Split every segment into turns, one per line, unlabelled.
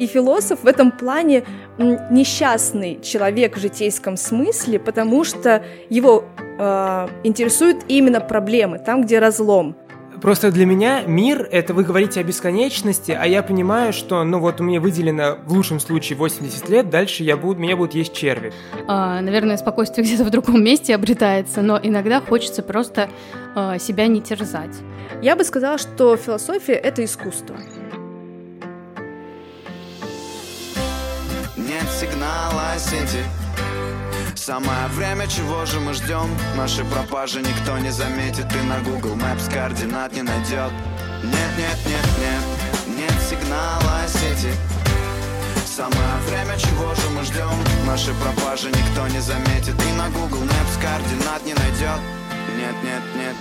И философ в этом плане несчастный человек в житейском смысле, потому что его э, интересуют именно проблемы, там, где разлом.
Просто для меня мир — это вы говорите о бесконечности, а я понимаю, что, ну вот, у меня выделено в лучшем случае 80 лет, дальше я буду, меня будут есть черви.
А, наверное, спокойствие где-то в другом месте обретается, но иногда хочется просто а, себя не терзать.
Я бы сказала, что философия — это искусство.
Нет сигнала сети Самое время, чего же мы ждем? Наши пропажи никто не заметит И на Google Maps координат не найдет Нет, нет, нет, нет Нет сигнала сети Самое время, чего же мы ждем? Наши пропажи никто не заметит И на Google Maps координат не найдет Нет, нет, нет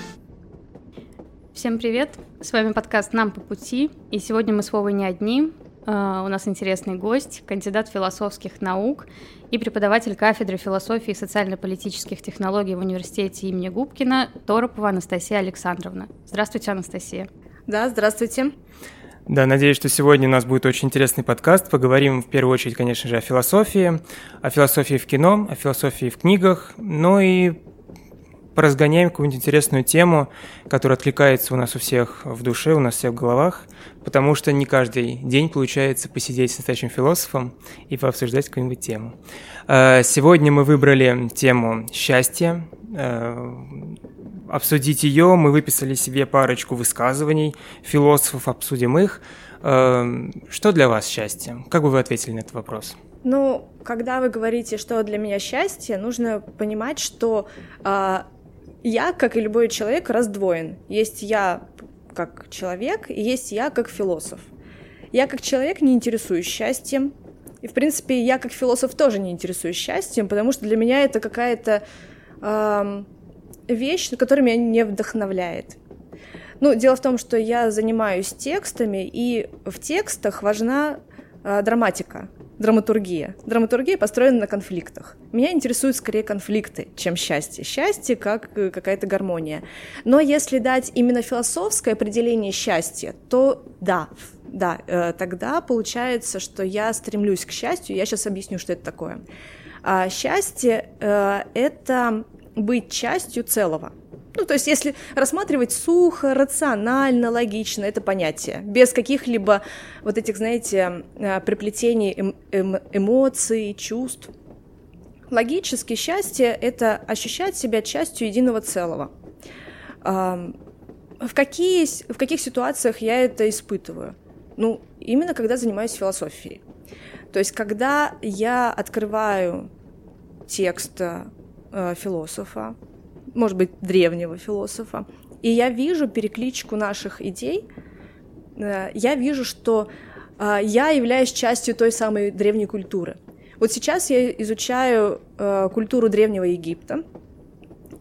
Всем привет! С вами подкаст «Нам по пути», и сегодня мы с Вовой не одни. Uh, у нас интересный гость, кандидат философских наук и преподаватель кафедры философии и социально-политических технологий в университете имени Губкина Торопова Анастасия Александровна. Здравствуйте, Анастасия.
Да, здравствуйте.
Да, надеюсь, что сегодня у нас будет очень интересный подкаст. Поговорим в первую очередь, конечно же, о философии, о философии в кино, о философии в книгах, но и поразгоняем какую-нибудь интересную тему, которая откликается у нас у всех в душе, у нас всех в головах, потому что не каждый день получается посидеть с настоящим философом и пообсуждать какую-нибудь тему. Э, сегодня мы выбрали тему счастья, э, обсудить ее, мы выписали себе парочку высказываний философов, обсудим их. Э, что для вас счастье? Как бы вы ответили на этот вопрос?
Ну, когда вы говорите, что для меня счастье, нужно понимать, что я, как и любой человек, раздвоен. Есть я как человек, и есть я как философ. Я как человек не интересуюсь счастьем, и, в принципе, я как философ тоже не интересуюсь счастьем, потому что для меня это какая-то э, вещь, которая меня не вдохновляет. Ну, дело в том, что я занимаюсь текстами, и в текстах важна э, драматика драматургия. Драматургия построена на конфликтах. Меня интересуют скорее конфликты, чем счастье. Счастье как э, какая-то гармония. Но если дать именно философское определение счастья, то да, да, э, тогда получается, что я стремлюсь к счастью. Я сейчас объясню, что это такое. А счастье э, — это быть частью целого. Ну, то есть, если рассматривать сухо, рационально, логично, это понятие, без каких-либо вот этих, знаете, э, приплетений эм эм эмоций, чувств. Логически счастье — это ощущать себя частью единого целого. В, какие, в каких ситуациях я это испытываю? Ну, именно когда занимаюсь философией. То есть, когда я открываю текст э, философа, может быть, древнего философа. И я вижу перекличку наших идей, э, я вижу, что э, я являюсь частью той самой древней культуры. Вот сейчас я изучаю э, культуру Древнего Египта,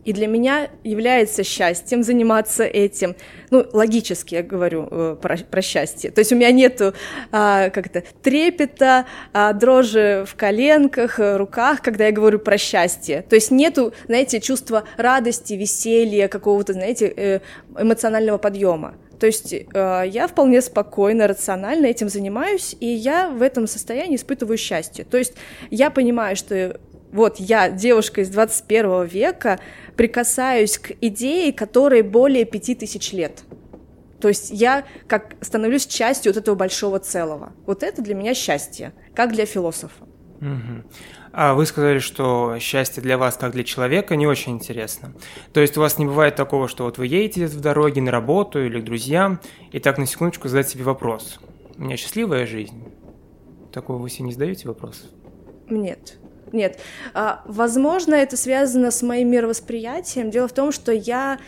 и для меня является счастьем заниматься этим. Ну, логически я говорю э, про, про счастье. То есть у меня нету а, как-то трепета, а, дрожи в коленках, э, руках, когда я говорю про счастье. То есть нету, знаете, чувства радости, веселья, какого-то, знаете, э, эмоционального подъема. То есть э, я вполне спокойно, рационально этим занимаюсь, и я в этом состоянии испытываю счастье. То есть я понимаю, что вот я, девушка из 21 века, прикасаюсь к идее, которой более пяти тысяч лет. То есть я как становлюсь частью вот этого большого целого. Вот это для меня счастье, как для философа.
Угу. А вы сказали, что счастье для вас, как для человека, не очень интересно. То есть у вас не бывает такого, что вот вы едете в дороге на работу или к друзьям, и так на секундочку задать себе вопрос. У меня счастливая жизнь? Такого вы себе не задаете вопрос?
Нет. Нет. А, возможно, это связано с моим мировосприятием. Дело в том, что я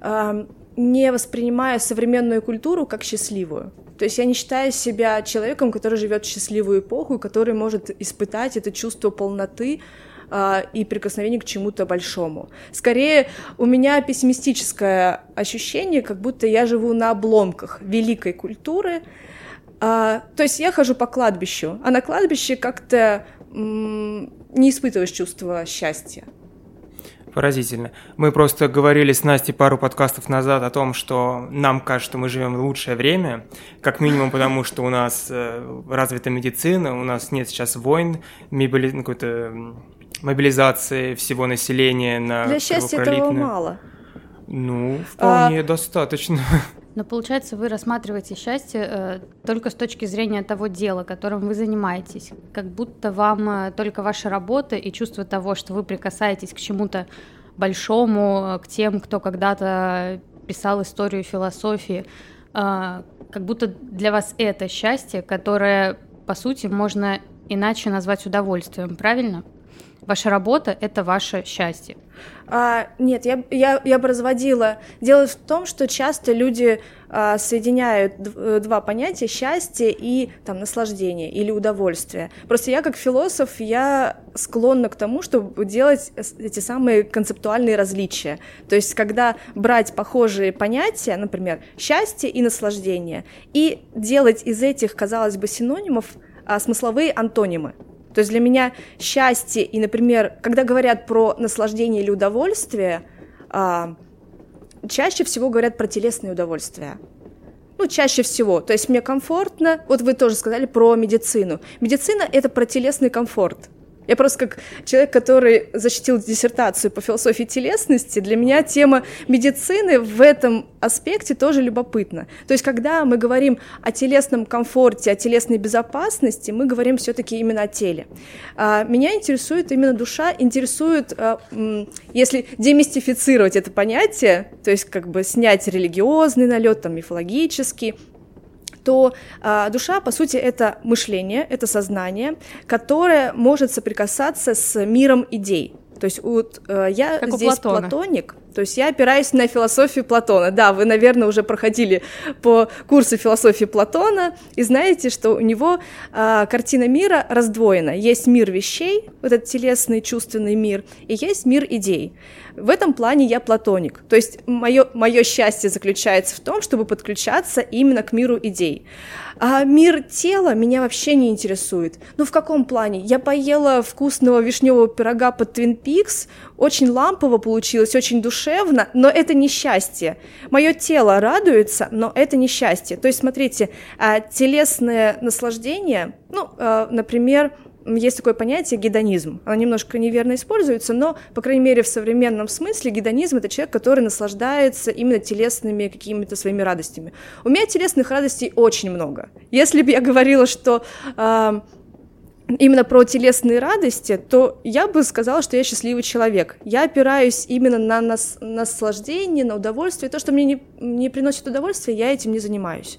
а, не воспринимаю современную культуру как счастливую. То есть я не считаю себя человеком, который живет в счастливую эпоху, который может испытать это чувство полноты а, и прикосновения к чему-то большому. Скорее, у меня пессимистическое ощущение, как будто я живу на обломках великой культуры. А, то есть я хожу по кладбищу, а на кладбище как-то не испытываешь чувства счастья.
Поразительно. Мы просто говорили с Настей пару подкастов назад о том, что нам кажется, что мы живем в лучшее время, как минимум потому, что у нас э, развита медицина, у нас нет сейчас войн, мобили... Ну, какой-то мобилизации всего населения на
Для счастья этого мало.
Ну, вполне а... достаточно.
Но получается, вы рассматриваете счастье э, только с точки зрения того дела, которым вы занимаетесь. Как будто вам э, только ваша работа и чувство того, что вы прикасаетесь к чему-то большому, к тем, кто когда-то писал историю философии, э, как будто для вас это счастье, которое, по сути, можно иначе назвать удовольствием, правильно? Ваша работа — это ваше счастье.
А, нет, я, я, я бы разводила. Дело в том, что часто люди а, соединяют э, два понятия счастье и там наслаждение или удовольствие. Просто я как философ, я склонна к тому, чтобы делать эти самые концептуальные различия. То есть, когда брать похожие понятия, например, счастье и наслаждение, и делать из этих, казалось бы, синонимов а, смысловые антонимы. То есть для меня счастье и, например, когда говорят про наслаждение или удовольствие, а, чаще всего говорят про телесные удовольствия. Ну, чаще всего. То есть мне комфортно. Вот вы тоже сказали про медицину. Медицина — это про телесный комфорт. Я просто как человек, который защитил диссертацию по философии телесности, для меня тема медицины в этом аспекте тоже любопытна. То есть, когда мы говорим о телесном комфорте, о телесной безопасности, мы говорим все-таки именно о теле. А, меня интересует именно душа, интересует, а, если демистифицировать это понятие, то есть как бы снять религиозный налет, там, мифологический, то э, душа, по сути, это мышление, это сознание, которое может соприкасаться с миром идей. То есть вот э, я
как
здесь платоник, то есть я опираюсь на философию Платона. Да, вы, наверное, уже проходили по курсу философии Платона и знаете, что у него э, картина мира раздвоена. Есть мир вещей, вот этот телесный, чувственный мир, и есть мир идей. В этом плане я платоник. То есть мое, мое счастье заключается в том, чтобы подключаться именно к миру идей. А мир тела меня вообще не интересует. Ну в каком плане? Я поела вкусного вишневого пирога под Твин Пикс, очень лампово получилось, очень душевно, но это не счастье. Мое тело радуется, но это не счастье. То есть, смотрите, а, телесное наслаждение, ну, а, например, есть такое понятие гедонизм. Оно немножко неверно используется, но, по крайней мере, в современном смысле гедонизм — это человек, который наслаждается именно телесными какими-то своими радостями. У меня телесных радостей очень много. Если бы я говорила, что э, именно про телесные радости, то я бы сказала, что я счастливый человек. Я опираюсь именно на нас, наслаждение, на удовольствие. То, что мне не, не приносит удовольствия, я этим не занимаюсь.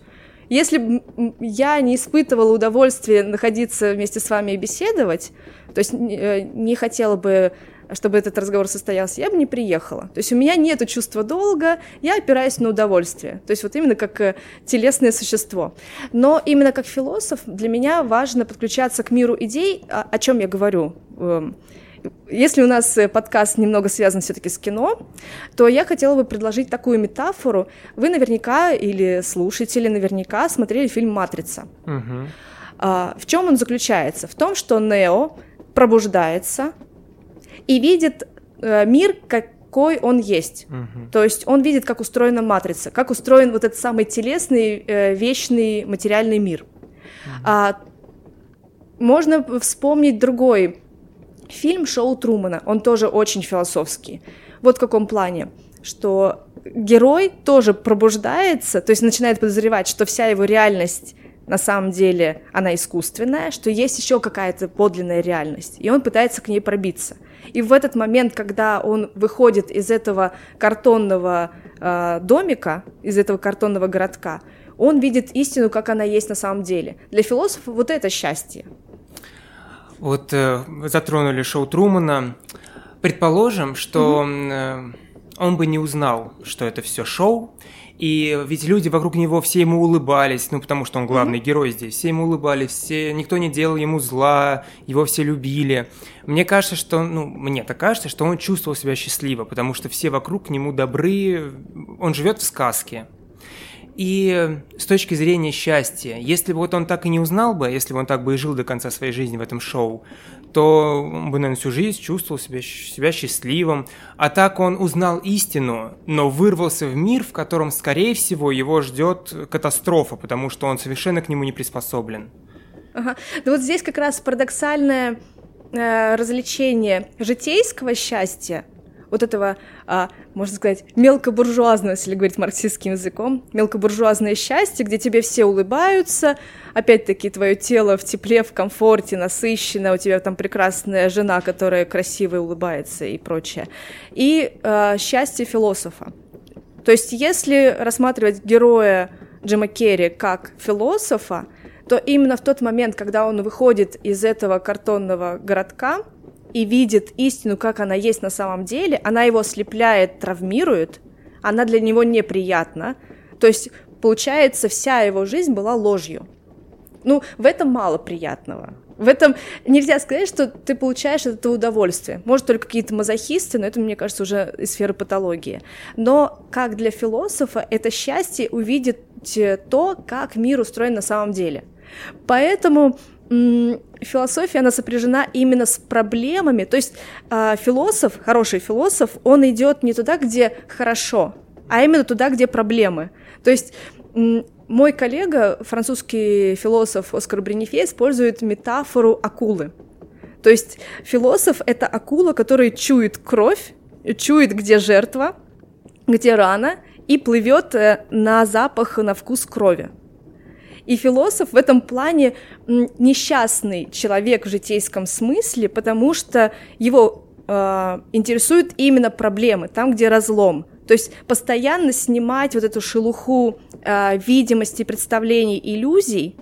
Если бы я не испытывала удовольствие находиться вместе с вами и беседовать, то есть э, не хотела бы чтобы этот разговор состоялся, я бы не приехала. То есть у меня нет чувства долга, я опираюсь на удовольствие. То есть вот именно как э, телесное существо. Но именно как философ для меня важно подключаться к миру идей, о, чем я говорю. Эм, если у нас э, подкаст немного связан все-таки с кино, то я хотела бы предложить такую метафору. Вы наверняка или слушатели наверняка смотрели фильм «Матрица». Угу. А, в чем он заключается? В том, что Нео пробуждается и видит э, мир какой он есть. Угу. То есть он видит, как устроена матрица, как устроен вот этот самый телесный, э, вечный материальный мир. Угу. А, можно вспомнить другой Фильм «Шоу Трумана», он тоже очень философский. Вот в каком плане, что герой тоже пробуждается, то есть начинает подозревать, что вся его реальность на самом деле она искусственная, что есть еще какая-то подлинная реальность, и он пытается к ней пробиться. И в этот момент, когда он выходит из этого картонного э, домика, из этого картонного городка, он видит истину, как она есть на самом деле. Для философа вот это счастье.
Вот э, вы затронули шоу Трумана. Предположим, что mm он бы не узнал, что это все шоу, и ведь люди вокруг него все ему улыбались, ну потому что он главный mm-hmm. герой здесь, все ему улыбались, все, никто не делал ему зла, его все любили. Мне кажется, что, ну, мне так кажется, что он чувствовал себя счастливо, потому что все вокруг к нему добры, он живет в сказке. И с точки зрения счастья, если бы вот он так и не узнал бы, если бы он так бы и жил до конца своей жизни в этом шоу, то он бы, наверное, всю жизнь чувствовал себя, себя счастливым. А так он узнал истину, но вырвался в мир, в котором, скорее всего, его ждет катастрофа, потому что он совершенно к нему не приспособлен.
Ага. Да вот здесь как раз парадоксальное э, развлечение житейского счастья вот этого, а, можно сказать, мелкобуржуазного, если говорить марксистским языком, мелкобуржуазное счастье, где тебе все улыбаются, опять-таки твое тело в тепле, в комфорте, насыщенно, у тебя там прекрасная жена, которая красиво улыбается и прочее. И а, счастье философа. То есть если рассматривать героя Джима Керри как философа, то именно в тот момент, когда он выходит из этого картонного городка, и видит истину, как она есть на самом деле, она его ослепляет, травмирует, она для него неприятна. То есть, получается, вся его жизнь была ложью. Ну, в этом мало приятного. В этом нельзя сказать, что ты получаешь это удовольствие. Может, только какие-то мазохисты, но это, мне кажется, уже из сферы патологии. Но как для философа это счастье увидеть то, как мир устроен на самом деле. Поэтому философия, она сопряжена именно с проблемами. То есть э, философ, хороший философ, он идет не туда, где хорошо, а именно туда, где проблемы. То есть мой коллега, французский философ Оскар Бренефе, использует метафору акулы. То есть философ — это акула, которая чует кровь, чует, где жертва, где рана, и плывет э, на запах, на вкус крови. И философ в этом плане несчастный человек в житейском смысле, потому что его э, интересуют именно проблемы, там, где разлом. То есть постоянно снимать вот эту шелуху э, видимости, представлений, иллюзий,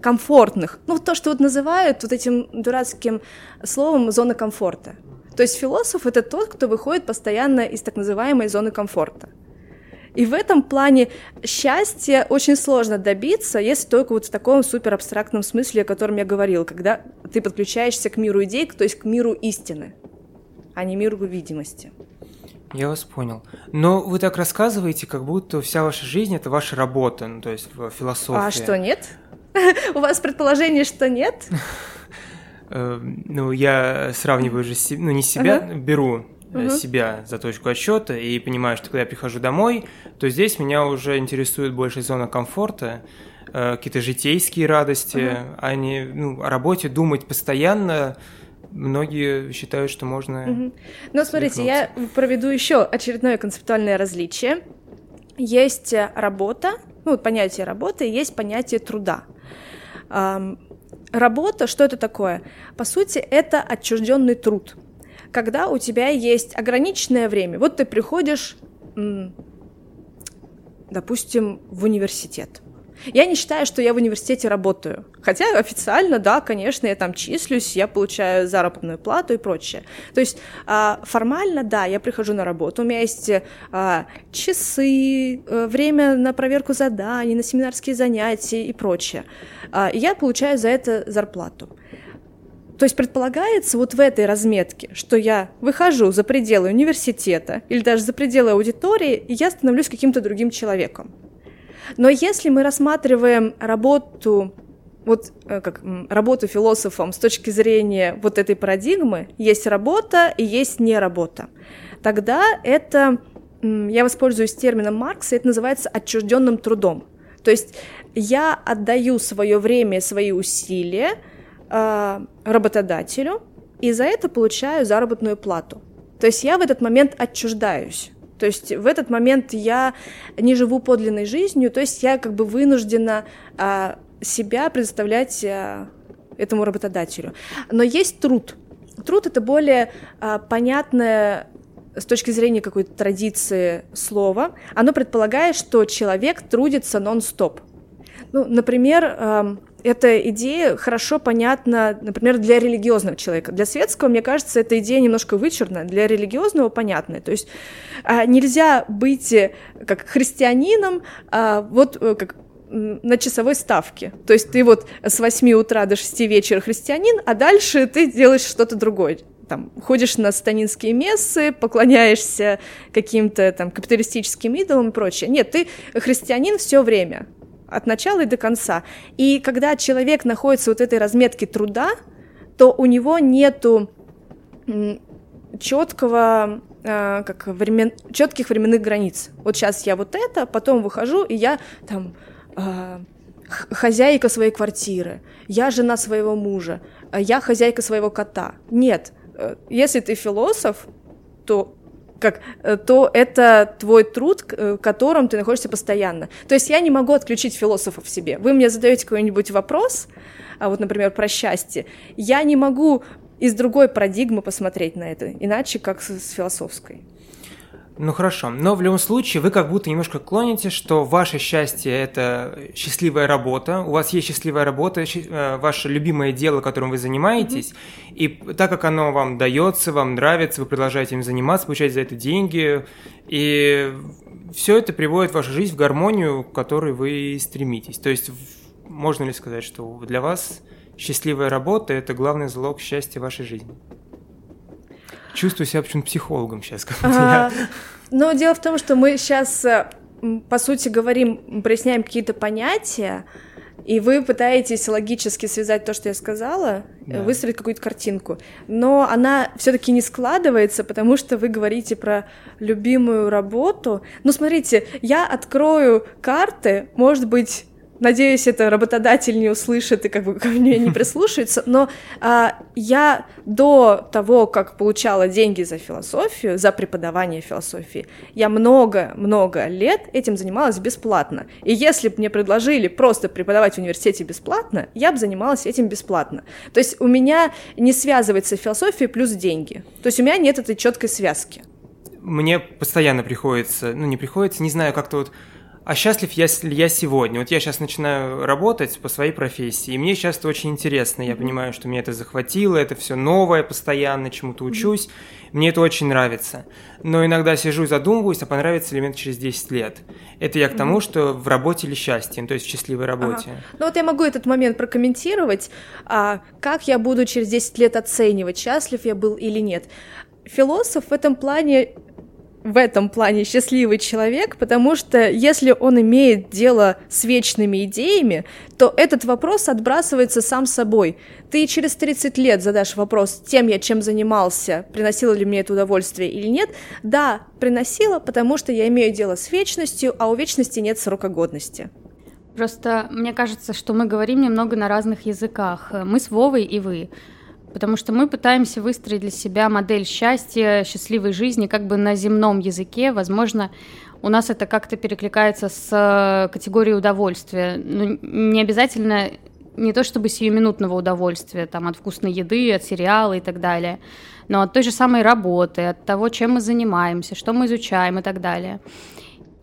комфортных. Ну, то, что вот называют вот этим дурацким словом зона комфорта. То есть философ — это тот, кто выходит постоянно из так называемой зоны комфорта. И в этом плане счастье очень сложно добиться, если только вот в таком супер абстрактном смысле, о котором я говорил, когда ты подключаешься к миру идей, то есть к миру истины, а не миру видимости.
Я вас понял. Но вы так рассказываете, как будто вся ваша жизнь это ваша работа, ну то есть философия.
А что нет? У вас предположение, что нет?
Э, ну, я сравниваю же, ну не себя, беру угу. себя за точку отсчета и понимаю, что когда я прихожу домой, то здесь меня уже интересует больше зона комфорта, э, какие-то житейские радости, угу. а не ну, о работе думать постоянно. Многие считают, что можно. Угу.
Ну, смотрите, я проведу еще очередное концептуальное различие. Есть работа, ну, понятие работы, есть понятие труда. Работа, что это такое? По сути, это отчужденный труд когда у тебя есть ограниченное время. Вот ты приходишь, допустим, в университет. Я не считаю, что я в университете работаю. Хотя официально, да, конечно, я там числюсь, я получаю заработную плату и прочее. То есть а, формально, да, я прихожу на работу, у меня есть а, часы, э, время на проверку заданий, на семинарские занятия и прочее. А, и я получаю за это зарплату. То есть предполагается вот в этой разметке, что я выхожу за пределы университета или даже за пределы аудитории, и я становлюсь каким-то другим человеком. Но если мы рассматриваем работу вот э, как работу философом с точки зрения вот этой парадигмы, есть работа и есть не работа, тогда это, я воспользуюсь термином Маркса, это называется отчужденным трудом. То есть я отдаю свое время, свои усилия работодателю и за это получаю заработную плату. То есть я в этот момент отчуждаюсь. То есть в этот момент я не живу подлинной жизнью, то есть я как бы вынуждена а, себя предоставлять а, этому работодателю. Но есть труд. Труд это более а, понятное с точки зрения какой-то традиции слова. Оно предполагает, что человек трудится нон-стоп. Ну, например, эта идея хорошо понятна, например, для религиозного человека. Для светского, мне кажется, эта идея немножко вычурная, для религиозного понятная. То есть а, нельзя быть э, как христианином, а, вот э, как на часовой ставке. То есть ты вот с 8 утра до 6 вечера христианин, а дальше ты делаешь что-то другое там, ходишь на станинские мессы, поклоняешься каким-то там капиталистическим идолам и прочее. Нет, ты христианин все время от начала и до конца. И когда человек находится вот этой разметке труда, то у него нету четкого э, как времен... четких временных границ. Вот сейчас я вот это, потом выхожу, и я там э, хозяйка своей квартиры, я жена своего мужа, а я хозяйка своего кота. Нет, э, если ты философ, то как, э, то это твой труд, э, в котором ты находишься постоянно. То есть я не могу отключить философа в себе. Вы мне задаете какой-нибудь вопрос, а вот, например, про счастье, я не могу из другой парадигмы посмотреть на это, иначе как с философской.
Ну хорошо, но в любом случае вы как будто немножко клоните, что ваше счастье – это счастливая работа, у вас есть счастливая работа, э, ваше любимое дело, которым вы занимаетесь, mm-hmm. и так как оно вам дается, вам нравится, вы продолжаете им заниматься, получаете за это деньги, и все это приводит вашу жизнь в гармонию, к которой вы стремитесь. То есть можно ли сказать, что для вас счастливая работа – это главный залог счастья вашей жизни? Чувствую себя почему-то психологом сейчас. А.
Но дело в том, что мы сейчас, э, по сути, говорим, проясняем какие-то понятия, и вы пытаетесь логически связать то, что я сказала, да. выстроить какую-то картинку. Но она все-таки не складывается, потому что вы говорите про любимую работу. Ну, смотрите, я открою карты, может быть, Надеюсь, это работодатель не услышит и как бы ко мне не прислушается, но а, я до того, как получала деньги за философию, за преподавание философии, я много-много лет этим занималась бесплатно. И если бы мне предложили просто преподавать в университете бесплатно, я бы занималась этим бесплатно. То есть у меня не связывается философия плюс деньги. То есть у меня нет этой четкой связки.
Мне постоянно приходится, ну не приходится, не знаю, как-то вот а счастлив я, ли я сегодня? Вот я сейчас начинаю работать по своей профессии, и мне сейчас это очень интересно. Я понимаю, что меня это захватило, это все новое постоянно, чему-то учусь. Мне это очень нравится. Но иногда сижу и задумываюсь, а понравится ли мне это через 10 лет. Это я к тому, что в работе или счастье, ну, то есть в счастливой работе. Ага.
Ну вот я могу этот момент прокомментировать. А, как я буду через 10 лет оценивать, счастлив я был или нет? Философ в этом плане в этом плане счастливый человек, потому что если он имеет дело с вечными идеями, то этот вопрос отбрасывается сам собой. Ты через 30 лет задашь вопрос тем, я чем занимался, приносило ли мне это удовольствие или нет. Да, приносило, потому что я имею дело с вечностью, а у вечности нет срока годности.
Просто мне кажется, что мы говорим немного на разных языках. Мы с Вовой и вы потому что мы пытаемся выстроить для себя модель счастья, счастливой жизни как бы на земном языке. Возможно, у нас это как-то перекликается с э, категорией удовольствия. Ну, не обязательно не то чтобы сиюминутного удовольствия, там, от вкусной еды, от сериала и так далее, но от той же самой работы, от того, чем мы занимаемся, что мы изучаем и так далее.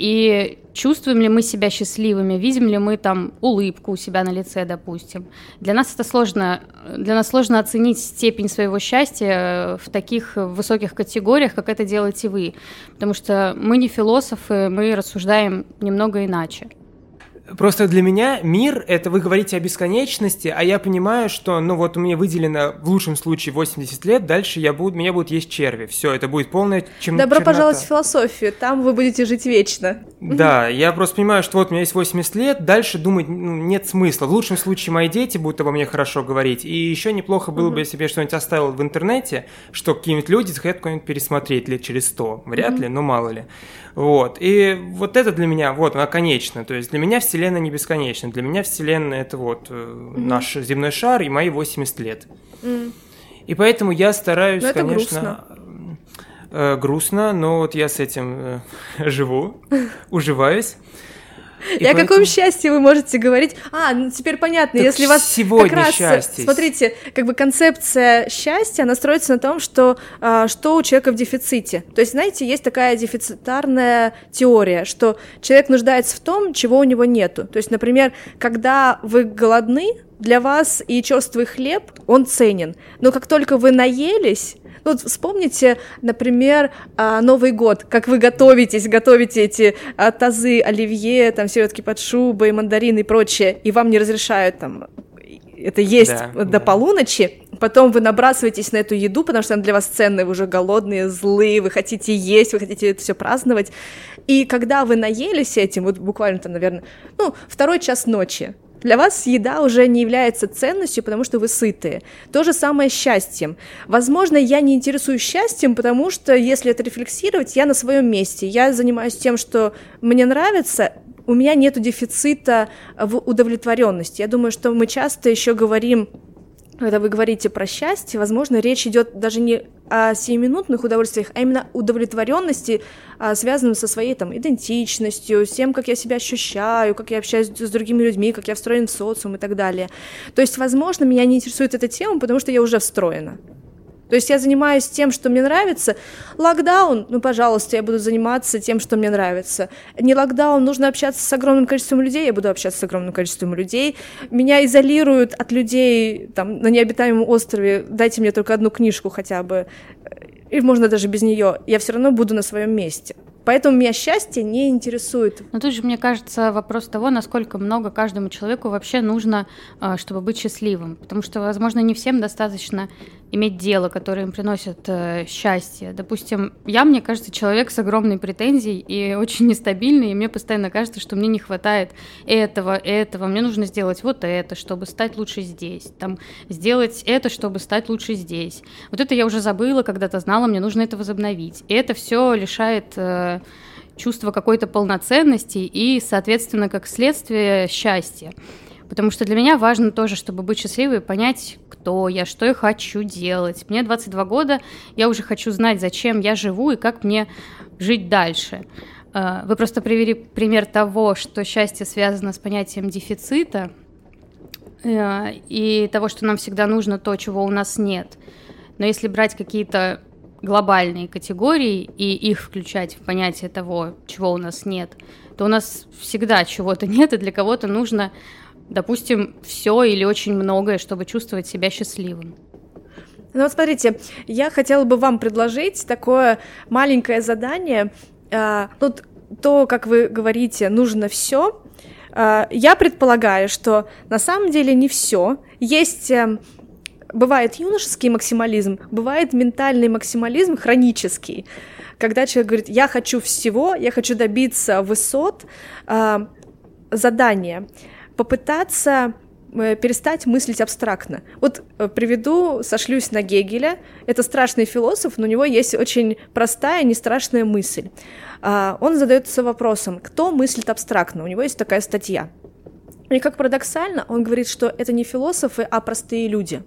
И чувствуем ли мы себя счастливыми, видим ли мы там улыбку у себя на лице, допустим. Для нас это сложно, для нас сложно оценить степень своего счастья в таких высоких категориях, как это делаете вы, потому что мы не философы, мы рассуждаем немного иначе.
Просто для меня мир – это вы говорите о бесконечности, а я понимаю, что, ну вот у меня выделено в лучшем случае 80 лет, дальше я буду, меня будут есть черви. Все, это будет полная чем
Добро
чернота.
пожаловать в философию, там вы будете жить вечно.
Да, я просто понимаю, что вот у меня есть 80 лет, дальше думать ну, нет смысла. В лучшем случае мои дети будут обо мне хорошо говорить, и еще неплохо было бы, если бы я что-нибудь оставил в интернете, что какие-нибудь люди захотят какое-нибудь пересмотреть лет через 100. Вряд ли, но мало ли. Вот. И вот это для меня, вот, она конечна. То есть для меня Вселенная не бесконечна. Для меня Вселенная это вот mm-hmm. наш земной шар и мои 80 лет. Mm. И поэтому я стараюсь, но конечно, грустно. Э, грустно, но вот я с этим э, живу, уживаюсь.
И, о каком счастье вы можете говорить? А, ну теперь понятно, так если вас
сегодня
как раз,
счастье.
смотрите, как бы концепция счастья, она строится на том, что а, что у человека в дефиците. То есть, знаете, есть такая дефицитарная теория, что человек нуждается в том, чего у него нету. То есть, например, когда вы голодны, для вас и черствый хлеб, он ценен. Но как только вы наелись, ну, вот вспомните, например, а, Новый год, как вы готовитесь, готовите эти а, тазы оливье, там селедки под шубой, мандарины и прочее, и вам не разрешают там это есть да, до да. полуночи, потом вы набрасываетесь на эту еду, потому что она для вас ценная, вы уже голодные, злые, вы хотите есть, вы хотите это все праздновать. И когда вы наелись этим, вот буквально там, наверное, ну, второй час ночи, Для вас еда уже не является ценностью, потому что вы сытые. То же самое с счастьем. Возможно, я не интересуюсь счастьем, потому что, если это рефлексировать, я на своем месте. Я занимаюсь тем, что мне нравится, у меня нет дефицита в удовлетворенности. Я думаю, что мы часто еще говорим когда вы говорите про счастье, возможно, речь идет даже не о сиюминутных удовольствиях, а именно удовлетворенности, а, связанном со своей там идентичностью, с тем, как я себя ощущаю, как я общаюсь с другими людьми, как я встроен в социум и так далее. То есть, возможно, меня не интересует эта тема, потому что я уже встроена. То есть я занимаюсь тем, что мне нравится. Локдаун, ну, пожалуйста, я буду заниматься тем, что мне нравится. Не локдаун, нужно общаться с огромным количеством людей, я буду общаться с огромным количеством людей. Меня изолируют от людей там, на необитаемом острове, дайте мне только одну книжку хотя бы, и можно даже без нее, я все равно буду на своем месте. Поэтому меня счастье не интересует.
Но тут же, мне кажется, вопрос того, насколько много каждому человеку вообще нужно, а, чтобы быть счастливым. Потому что, возможно, не всем достаточно иметь дело, которое им приносит э, счастье. Допустим, я, мне кажется, человек с огромной претензией и очень нестабильный, и мне постоянно кажется, что мне не хватает этого, этого, мне нужно сделать вот это, чтобы стать лучше здесь, там, сделать это, чтобы стать лучше здесь. Вот это я уже забыла, когда-то знала, мне нужно это возобновить. И это все лишает чувства какой-то полноценности и, соответственно, как следствие, счастья. Потому что для меня важно тоже, чтобы быть счастливой, понять, кто я, что я хочу делать. Мне 22 года, я уже хочу знать, зачем я живу и как мне жить дальше. А, вы просто привели пример того, что счастье связано с понятием дефицита э, и того, что нам всегда нужно то, чего у нас нет. Но если брать какие-то глобальные категории и их включать в понятие того, чего у нас нет, то у нас всегда чего-то нет, и для кого-то нужно допустим, все или очень многое, чтобы чувствовать себя счастливым.
Ну вот смотрите, я хотела бы вам предложить такое маленькое задание. А, ну, то, как вы говорите, нужно все. А, я предполагаю, что на самом деле не все. Есть эм, бывает юношеский максимализм, бывает ментальный максимализм хронический, когда человек говорит, я хочу всего, я хочу добиться высот, а, задания попытаться э, перестать мыслить абстрактно. Вот э, приведу, сошлюсь на Гегеля. Это страшный философ, но у него есть очень простая, не страшная мысль. А, он задается вопросом, кто мыслит абстрактно? У него есть такая статья. И как парадоксально, он говорит, что это не философы, а простые люди.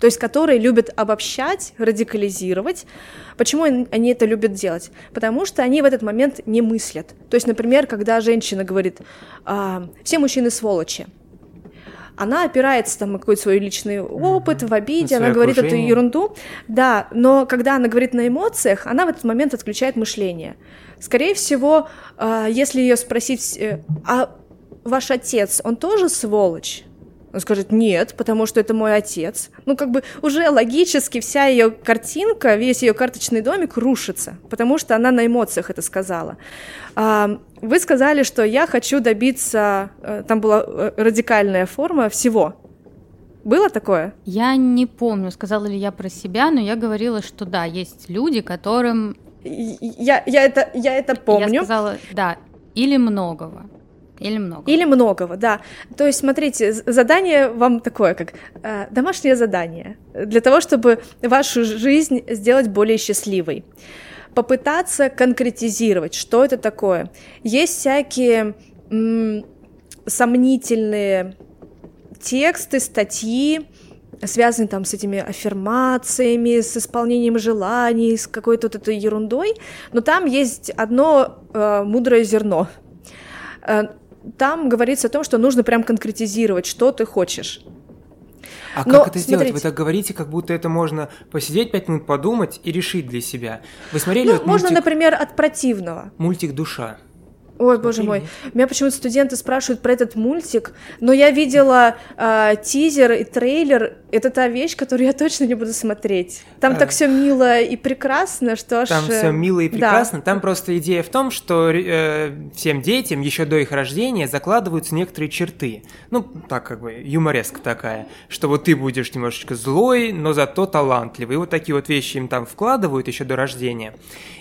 То есть, которые любят обобщать, радикализировать. Почему они это любят делать? Потому что они в этот момент не мыслят. То есть, например, когда женщина говорит, а, все мужчины сволочи, она опирается там на какой-то свой личный опыт, в обиде, она говорит окружение. эту ерунду, да, но когда она говорит на эмоциях, она в этот момент отключает мышление. Скорее всего, а, если ее спросить, э, а ваш отец, он тоже сволочь? Он скажет нет, потому что это мой отец. Ну, как бы уже логически вся ее картинка, весь ее карточный домик рушится, потому что она на эмоциях это сказала. А, вы сказали, что я хочу добиться, э, там была э, радикальная форма всего. Было такое?
Я не помню, сказала ли я про себя, но я говорила, что да, есть люди, которым...
Я, я, это, я это помню.
Я сказала, да, или многого. Или много.
Или многого, да. То есть, смотрите, задание вам такое, как э, домашнее задание, для того, чтобы вашу жизнь сделать более счастливой. Попытаться конкретизировать, что это такое. Есть всякие м- сомнительные тексты, статьи, связанные там с этими аффирмациями, с исполнением желаний, с какой-то вот этой ерундой, но там есть одно э, мудрое зерно. Э, там говорится о том, что нужно прям конкретизировать, что ты хочешь.
А Но, как это сделать? Смотрите, Вы так говорите, как будто это можно посидеть пять минут, подумать и решить для себя. Вы смотрели? Ну,
вот можно, мультик... например, от противного.
Мультик «Душа».
Ой, боже мой. Меня почему-то студенты спрашивают про этот мультик, но я видела э, тизер и трейлер. Это та вещь, которую я точно не буду смотреть. Там а... так все мило и прекрасно, что аж...
Там все э, мило и прекрасно. Да. Там просто идея в том, что э, всем детям еще до их рождения закладываются некоторые черты. Ну, так как бы юмореска такая, что вот ты будешь немножечко злой, но зато талантливый. И вот такие вот вещи им там вкладывают еще до рождения.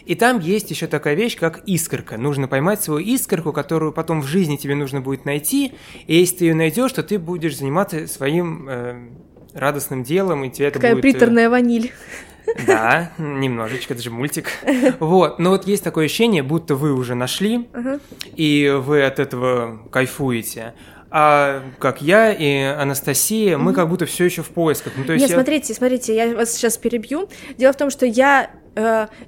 И там есть еще такая вещь, как искорка. Нужно поймать свою искорку, которую потом в жизни тебе нужно будет найти, и если ты ее найдешь, то ты будешь заниматься своим э, радостным делом, и тебе это
Какая
будет... э,
приторная ваниль.
Да, немножечко, это же мультик. Вот, но вот есть такое ощущение, будто вы уже нашли, и вы от этого кайфуете. А как я и Анастасия, мы как будто все еще в поисках. Ну, то есть
Нет,
я-
смотрите, смотрите, я вас сейчас перебью. Дело в том, что я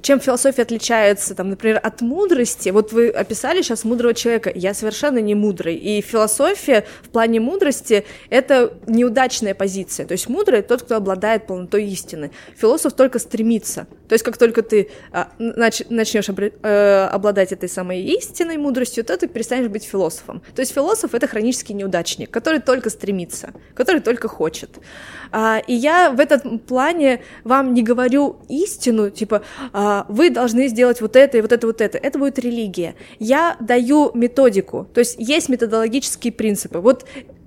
чем философия отличается, там, например, от мудрости. Вот вы описали сейчас мудрого человека. Я совершенно не мудрый. И философия в плане мудрости это неудачная позиция. То есть мудрый тот, кто обладает полнотой истины. Философ только стремится. То есть как только ты а, нач- начнешь э, обладать этой самой истинной мудростью, то ты перестанешь быть философом. То есть философ это хронический неудачник, который только стремится, который только хочет. А, и я в этом плане вам не говорю истину, типа а, вы должны сделать вот это и вот это вот это. Это будет религия. Я даю методику, то есть есть методологические принципы. Вот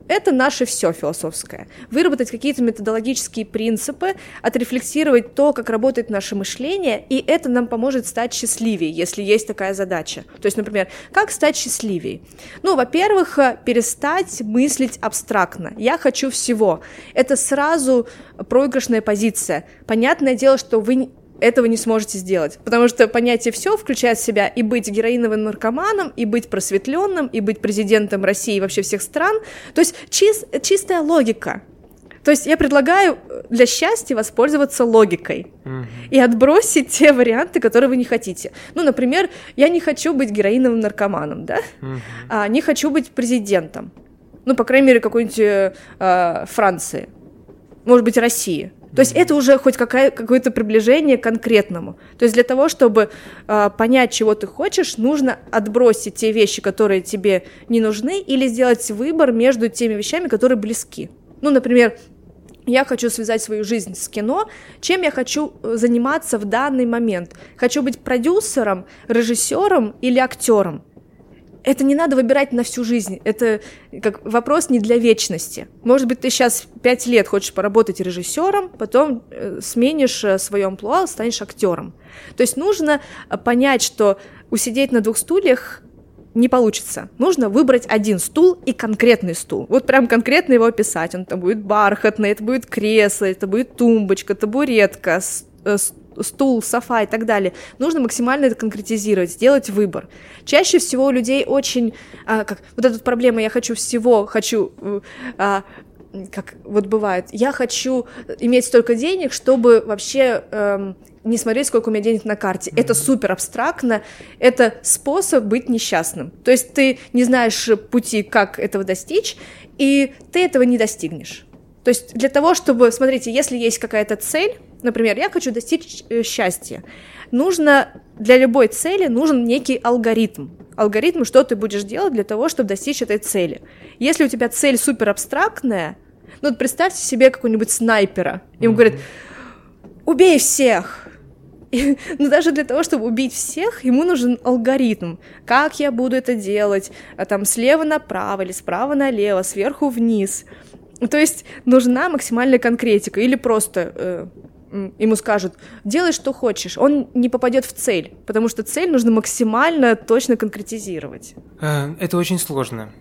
это наше все философское. Выработать какие-то методологические принципы, отрефлексировать то, как работает наше мышление, и это нам поможет стать счастливее, если есть такая задача. То есть, например, как стать счастливее? Ну, во-первых, э, перестать мыслить абстрактно. Я хочу всего. Это сразу проигрышная позиция. Понятное дело, что вы этого не сможете сделать, потому что понятие все включает в себя и быть героиновым наркоманом, и быть просветленным, и быть президентом России и вообще всех стран. То есть чис- чистая логика. То есть я предлагаю э, для счастья воспользоваться логикой
Мгм.
и отбросить те варианты, которые вы не хотите. Ну, например, я не хочу быть героиновым наркоманом, да?
Мгм.
а, не хочу быть президентом. Ну, по крайней мере, какой-нибудь э, э, Франции. Может быть, России. То есть это уже хоть какая, какое-то приближение к конкретному. То есть для того, чтобы э, понять, чего ты хочешь, нужно отбросить те вещи, которые тебе не нужны, или сделать выбор между теми вещами, которые близки. Ну, например, я хочу связать свою жизнь с кино, чем я хочу э, заниматься в данный момент. Хочу быть продюсером, режиссером или актером. Это не надо выбирать на всю жизнь. Это как вопрос не для вечности. Может быть, ты сейчас пять лет хочешь поработать режиссером, потом э, сменишь э, свое амплуа, станешь актером. То есть нужно э, понять, что усидеть на двух стульях не получится. Нужно выбрать один стул и конкретный стул. Вот прям конкретно его описать. Он там будет бархатный, это будет кресло, это будет тумбочка, табуретка, стул, софа и так далее. Нужно максимально это конкретизировать, сделать выбор. Чаще всего у людей очень... а, как, вот эта проблема «я хочу всего», «хочу...» э, а, как вот бывает, я хочу иметь столько денег, чтобы вообще эм, не смотреть, сколько у меня денег на карте. Это супер абстрактно, это способ быть несчастным. То есть ты не знаешь пути, как этого достичь, и ты этого не достигнешь. То есть для того, чтобы, смотрите, если есть какая-то цель, например, я хочу достичь э, счастья, нужно для любой цели нужен некий алгоритм. Алгоритм, что ты будешь делать для того, чтобы достичь этой цели. Если у тебя цель супер абстрактная, ну вот представьте себе какого-нибудь снайпера, ему говорят, убей всех. Но даже для того, чтобы убить всех, ему нужен алгоритм. Как я буду это делать? А там слева направо или справа налево, сверху вниз. То есть нужна максимальная конкретика. Или просто э, ему скажут, делай, что хочешь. Он не попадет в цель, потому что цель нужно максимально точно конкретизировать.
Э, Это очень сложно.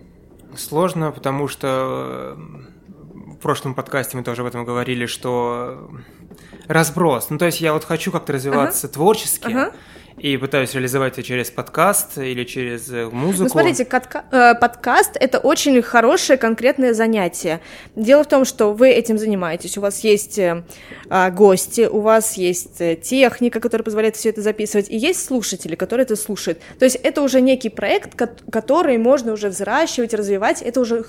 Сложно, потому что э, в прошлом подкасте мы тоже об этом говорили, что разброс. Ну, то есть я вот хочу как-то развиваться творчески
Ага.
И пытаюсь реализовать это через подкаст или через э, музыку.
Ну, смотрите, э, подкаст — это очень хорошее конкретное занятие. Дело в том, что вы этим занимаетесь, у вас есть э, а, гости, у вас есть техника, которая позволяет все это записывать, и есть слушатели, которые это слушают. То есть это уже некий проект, ко- который можно уже взращивать, развивать, это уже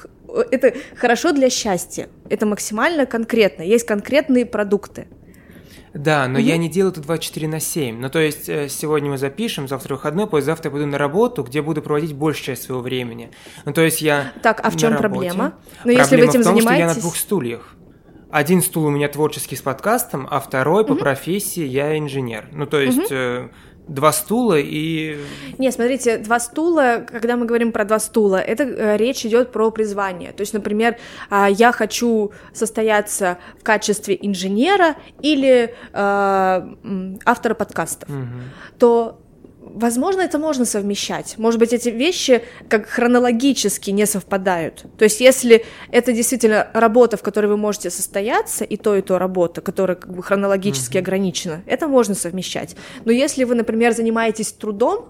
это хорошо для счастья, это максимально конкретно, есть конкретные продукты.
Да, но я не делаю это 24 на 7. Ну, то есть, э, сегодня мы запишем, завтра выходной, послезавтра я пойду на работу, где буду проводить большую часть своего времени. Ну, то есть, я
Так, а в чем проблема? Но если вы
Проблема
этим
в том, что я на
занимаетесь-
двух стульях. Один стул у меня творческий с подкастом, а второй по профессии я инженер. Ну, то есть, э, два стула и...
Не, смотрите, два стула, когда мы говорим про два стула, это э, речь идет про призвание. То есть, например, а, я хочу состояться в качестве инженера или э, автора подкастов,
Мгм.
то Возможно, это можно совмещать. Может быть, эти вещи как хронологически не совпадают. То есть, если это действительно работа, в которой вы можете состояться, и то, и то работа, которая как бы хронологически mm-hmm. ограничена, это можно совмещать. Но если вы, например, занимаетесь трудом,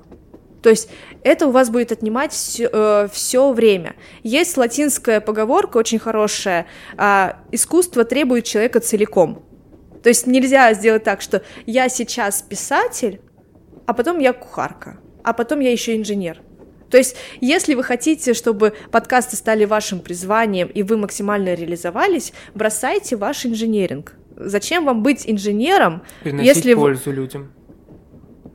то есть это у вас будет отнимать все, э, все время. Есть латинская поговорка очень хорошая: э, искусство требует человека целиком. То есть нельзя сделать так, что я сейчас писатель, а потом я кухарка, а потом я еще инженер. То есть, если вы хотите, чтобы подкасты стали вашим призванием и вы максимально реализовались, бросайте ваш инженеринг. Зачем вам быть инженером,
Приносить
если
пользу вы... людям?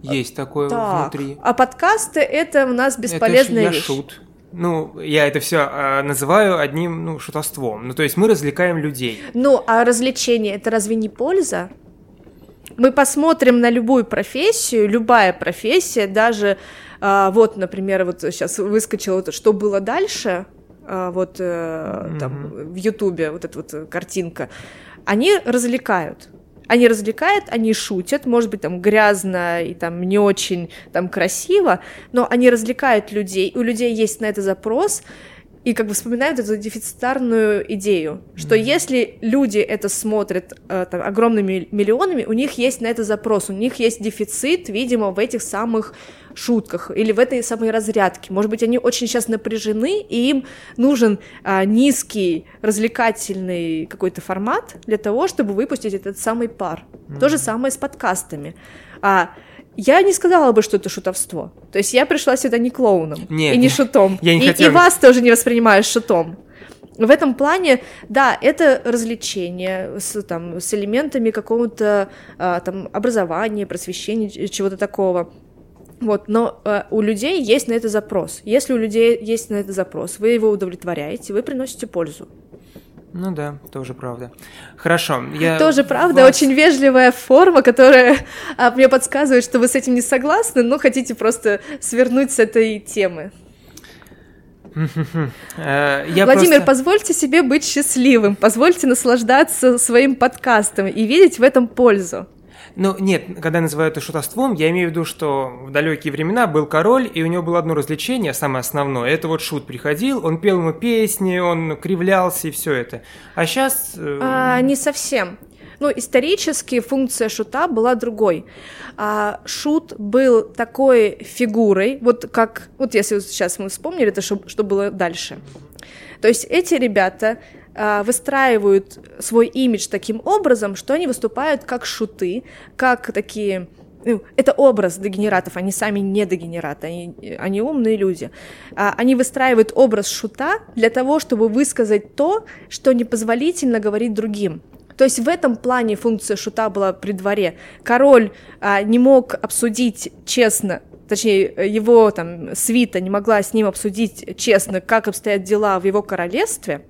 Есть такое
так,
внутри.
А подкасты это у нас бесполезная
это
вещь.
шут. Ну, я это все э, называю одним, ну, шутовством. Ну, то есть мы развлекаем людей.
Ну, а развлечение это разве не польза? Мы посмотрим на любую профессию, любая профессия, даже э, вот, например, вот сейчас выскочило, что было дальше, э, вот э, mm-hmm. там в Ютубе вот эта вот картинка, они развлекают они развлекают, они шутят, может быть, там грязно и там не очень там красиво, но они развлекают людей, у людей есть на это запрос, и как бы вспоминают эту дефицитарную идею, что mm-hmm. если люди это смотрят э, там, огромными миллионами, у них есть на это запрос, у них есть дефицит, видимо, в этих самых шутках или в этой самой разрядке. Может быть, они очень сейчас напряжены, и им нужен а, низкий развлекательный какой-то формат для того, чтобы выпустить этот самый пар. Mm-hmm. То же самое с подкастами. А, я не сказала бы, что это шутовство. То есть я пришла сюда не клоуном
Нет,
и не шутом.
Я не
и,
хотела...
и вас тоже не воспринимаю шутом. В этом плане, да, это развлечение с, там, с элементами какого-то а, там образования, просвещения, чего-то такого. Вот, но э, у людей есть на это запрос. Если у людей есть на это запрос, вы его удовлетворяете, вы приносите пользу.
Ну да, тоже правда. Хорошо. Я
тоже правда,
вас...
очень вежливая форма, которая а, мне подсказывает, что вы с этим не согласны, но хотите просто свернуть с этой темы.
Э,
Владимир, позвольте себе быть счастливым, позвольте наслаждаться своим подкастом и видеть в этом пользу.
Ну, нет, когда называют это шутовством, я имею в виду, что в далекие времена был король, и у него было одно развлечение, самое основное. Это вот шут приходил, он пел ему песни, он кривлялся и все это. А сейчас...
Э, а, не совсем. Ну, исторически функция шута была другой. А, шут был такой фигурой, вот как, вот если сейчас мы вспомнили, это что, что было дальше. То есть эти ребята выстраивают свой имидж таким образом, что они выступают как шуты, как такие ну, это образ дегенератов, они сами не дегенераты, они, они умные люди. А, они выстраивают образ шута для того, чтобы высказать то, что непозволительно говорить другим. То есть в этом плане функция шута была при дворе. Король а, не мог обсудить честно точнее, его там свита не могла с ним обсудить честно, как обстоят дела в его королевстве,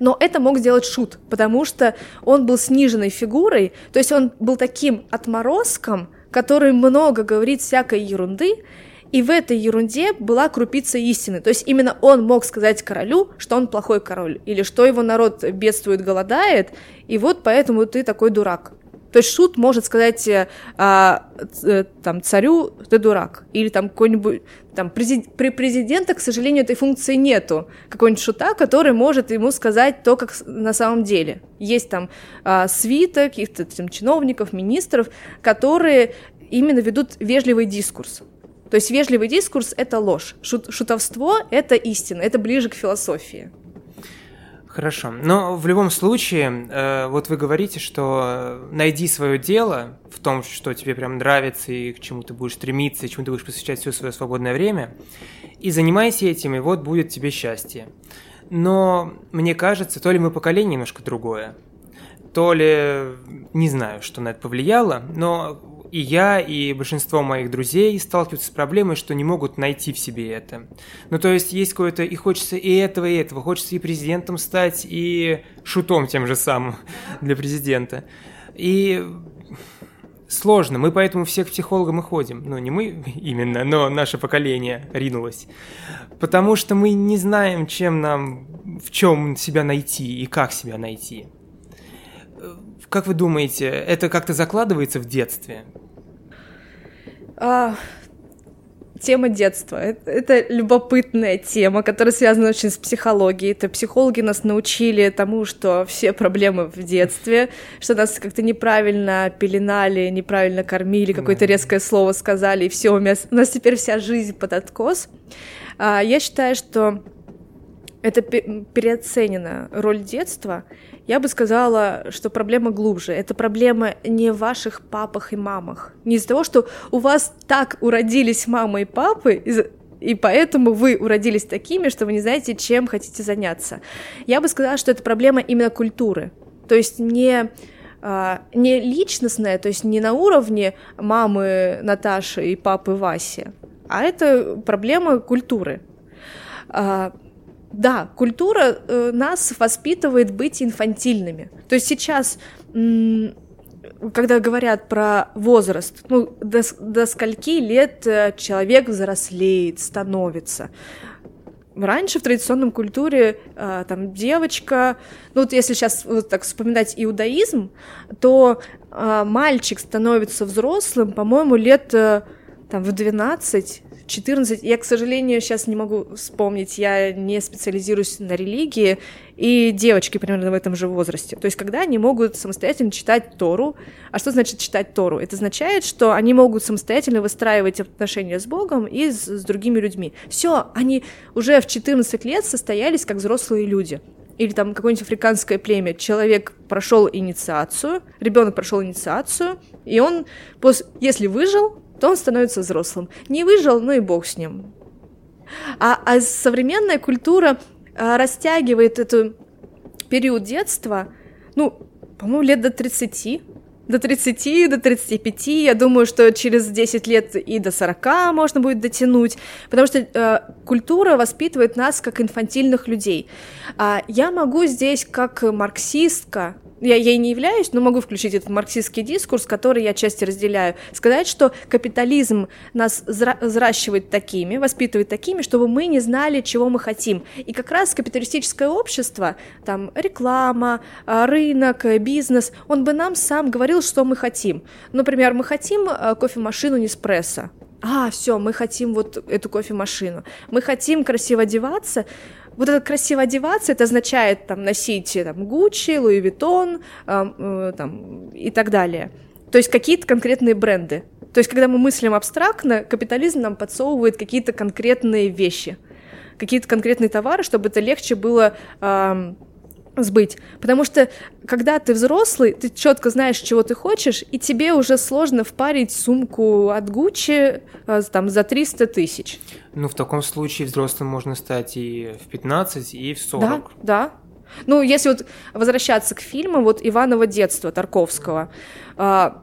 но это мог сделать Шут, потому что он был сниженной фигурой, то есть он был таким отморозком, который много говорит всякой ерунды, и в этой ерунде была крупица истины. То есть именно он мог сказать королю, что он плохой король, или что его народ бедствует, голодает, и вот поэтому ты такой дурак. То есть шут может сказать э, а, э, там царю ты дурак или там какой-нибудь там президент, при президента, к сожалению, этой функции нету какой-нибудь шута, который может ему сказать то, как на самом деле. Есть там а, свита каких-то там чиновников, министров, которые именно ведут вежливый дискурс. То есть вежливый дискурс — это ложь, шут, шутовство — это истина, это ближе к философии.
Хорошо. Но в любом случае, э, вот вы говорите, что найди свое дело в том, что тебе прям нравится и к чему ты будешь стремиться, и чему ты будешь посвящать все свое свободное время, и занимайся этим, и вот будет тебе счастье. Но мне кажется, то ли мы поколение немножко другое, то ли не знаю, что на это повлияло, но и я, и большинство моих друзей сталкиваются с проблемой, что не могут найти в себе это. Ну, то есть есть какое-то, и хочется и этого, и этого. Хочется и президентом стать, и шутом тем же самым для президента. И сложно. Мы поэтому все к психологам и ходим. Ну, не мы именно, но наше поколение ринулось. Потому что мы не знаем, чем нам, в чем себя найти и как себя найти. Как вы думаете, это как-то закладывается в детстве?
А, тема детства. Это, это любопытная тема, которая связана очень с психологией. Это психологи нас научили тому, что все проблемы в детстве, что нас как-то неправильно пеленали, неправильно кормили, какое-то резкое слово сказали, и все, у нас, у нас теперь вся жизнь под откос. А, я считаю, что это переоценена роль детства. Я бы сказала, что проблема глубже. Это проблема не в ваших папах и мамах. Не из-за того, что у вас так уродились мама и папы, и поэтому вы уродились такими, что вы не знаете, чем хотите заняться. Я бы сказала, что это проблема именно культуры. То есть не а, не личностная, то есть не на уровне мамы Наташи и папы Васи, а это проблема культуры. Да, культура э, нас воспитывает быть инфантильными. То есть сейчас, когда говорят про возраст, ну, до, до скольки лет э, человек взрослеет, становится. Раньше в традиционном культуре э, там девочка, ну вот если сейчас вот так вспоминать иудаизм, то э, мальчик становится взрослым, по-моему, лет э, там в 12 14. Я, к сожалению, сейчас не могу вспомнить, я не специализируюсь на религии, и девочки примерно в этом же возрасте. То есть, когда они могут самостоятельно читать Тору. А что значит читать Тору? Это означает, что они могут самостоятельно выстраивать отношения с Богом и с, с другими людьми. Все, они уже в 14 лет состоялись как взрослые люди или там какое-нибудь африканское племя, человек прошел инициацию, ребенок прошел инициацию, и он, после, если выжил, то он становится взрослым. Не выжил, ну и бог с ним. А, а современная культура а, растягивает этот период детства, ну, по-моему, лет до 30, до 30, до 35, я думаю, что через 10 лет и до 40 можно будет дотянуть, потому что э, культура воспитывает нас как инфантильных людей. А я могу здесь как марксистка я ей не являюсь, но могу включить этот марксистский дискурс, который я части разделяю, сказать, что капитализм нас взращивает такими, воспитывает такими, чтобы мы не знали, чего мы хотим. И как раз капиталистическое общество, там реклама, а, рынок, бизнес, он бы нам сам говорил, что мы хотим. Например, мы хотим а, кофемашину Неспрессо. А, все, мы хотим вот эту кофемашину. Мы хотим красиво одеваться, вот это красиво одеваться, это означает там носить там Гуччи, Луи Виттон э, там, и так далее. То есть какие-то конкретные бренды. То есть когда мы мыслим абстрактно, капитализм нам подсовывает какие-то конкретные вещи, какие-то конкретные товары, чтобы это легче было э, сбыть. Потому что, когда ты взрослый, ты четко знаешь, чего ты хочешь, и тебе уже сложно впарить сумку от Гуччи э, там, за 300 тысяч.
Ну, в таком случае взрослым можно стать и в 15, и в 40.
Да, да. Ну, если вот возвращаться к фильму, вот «Иваново детство» Тарковского, а,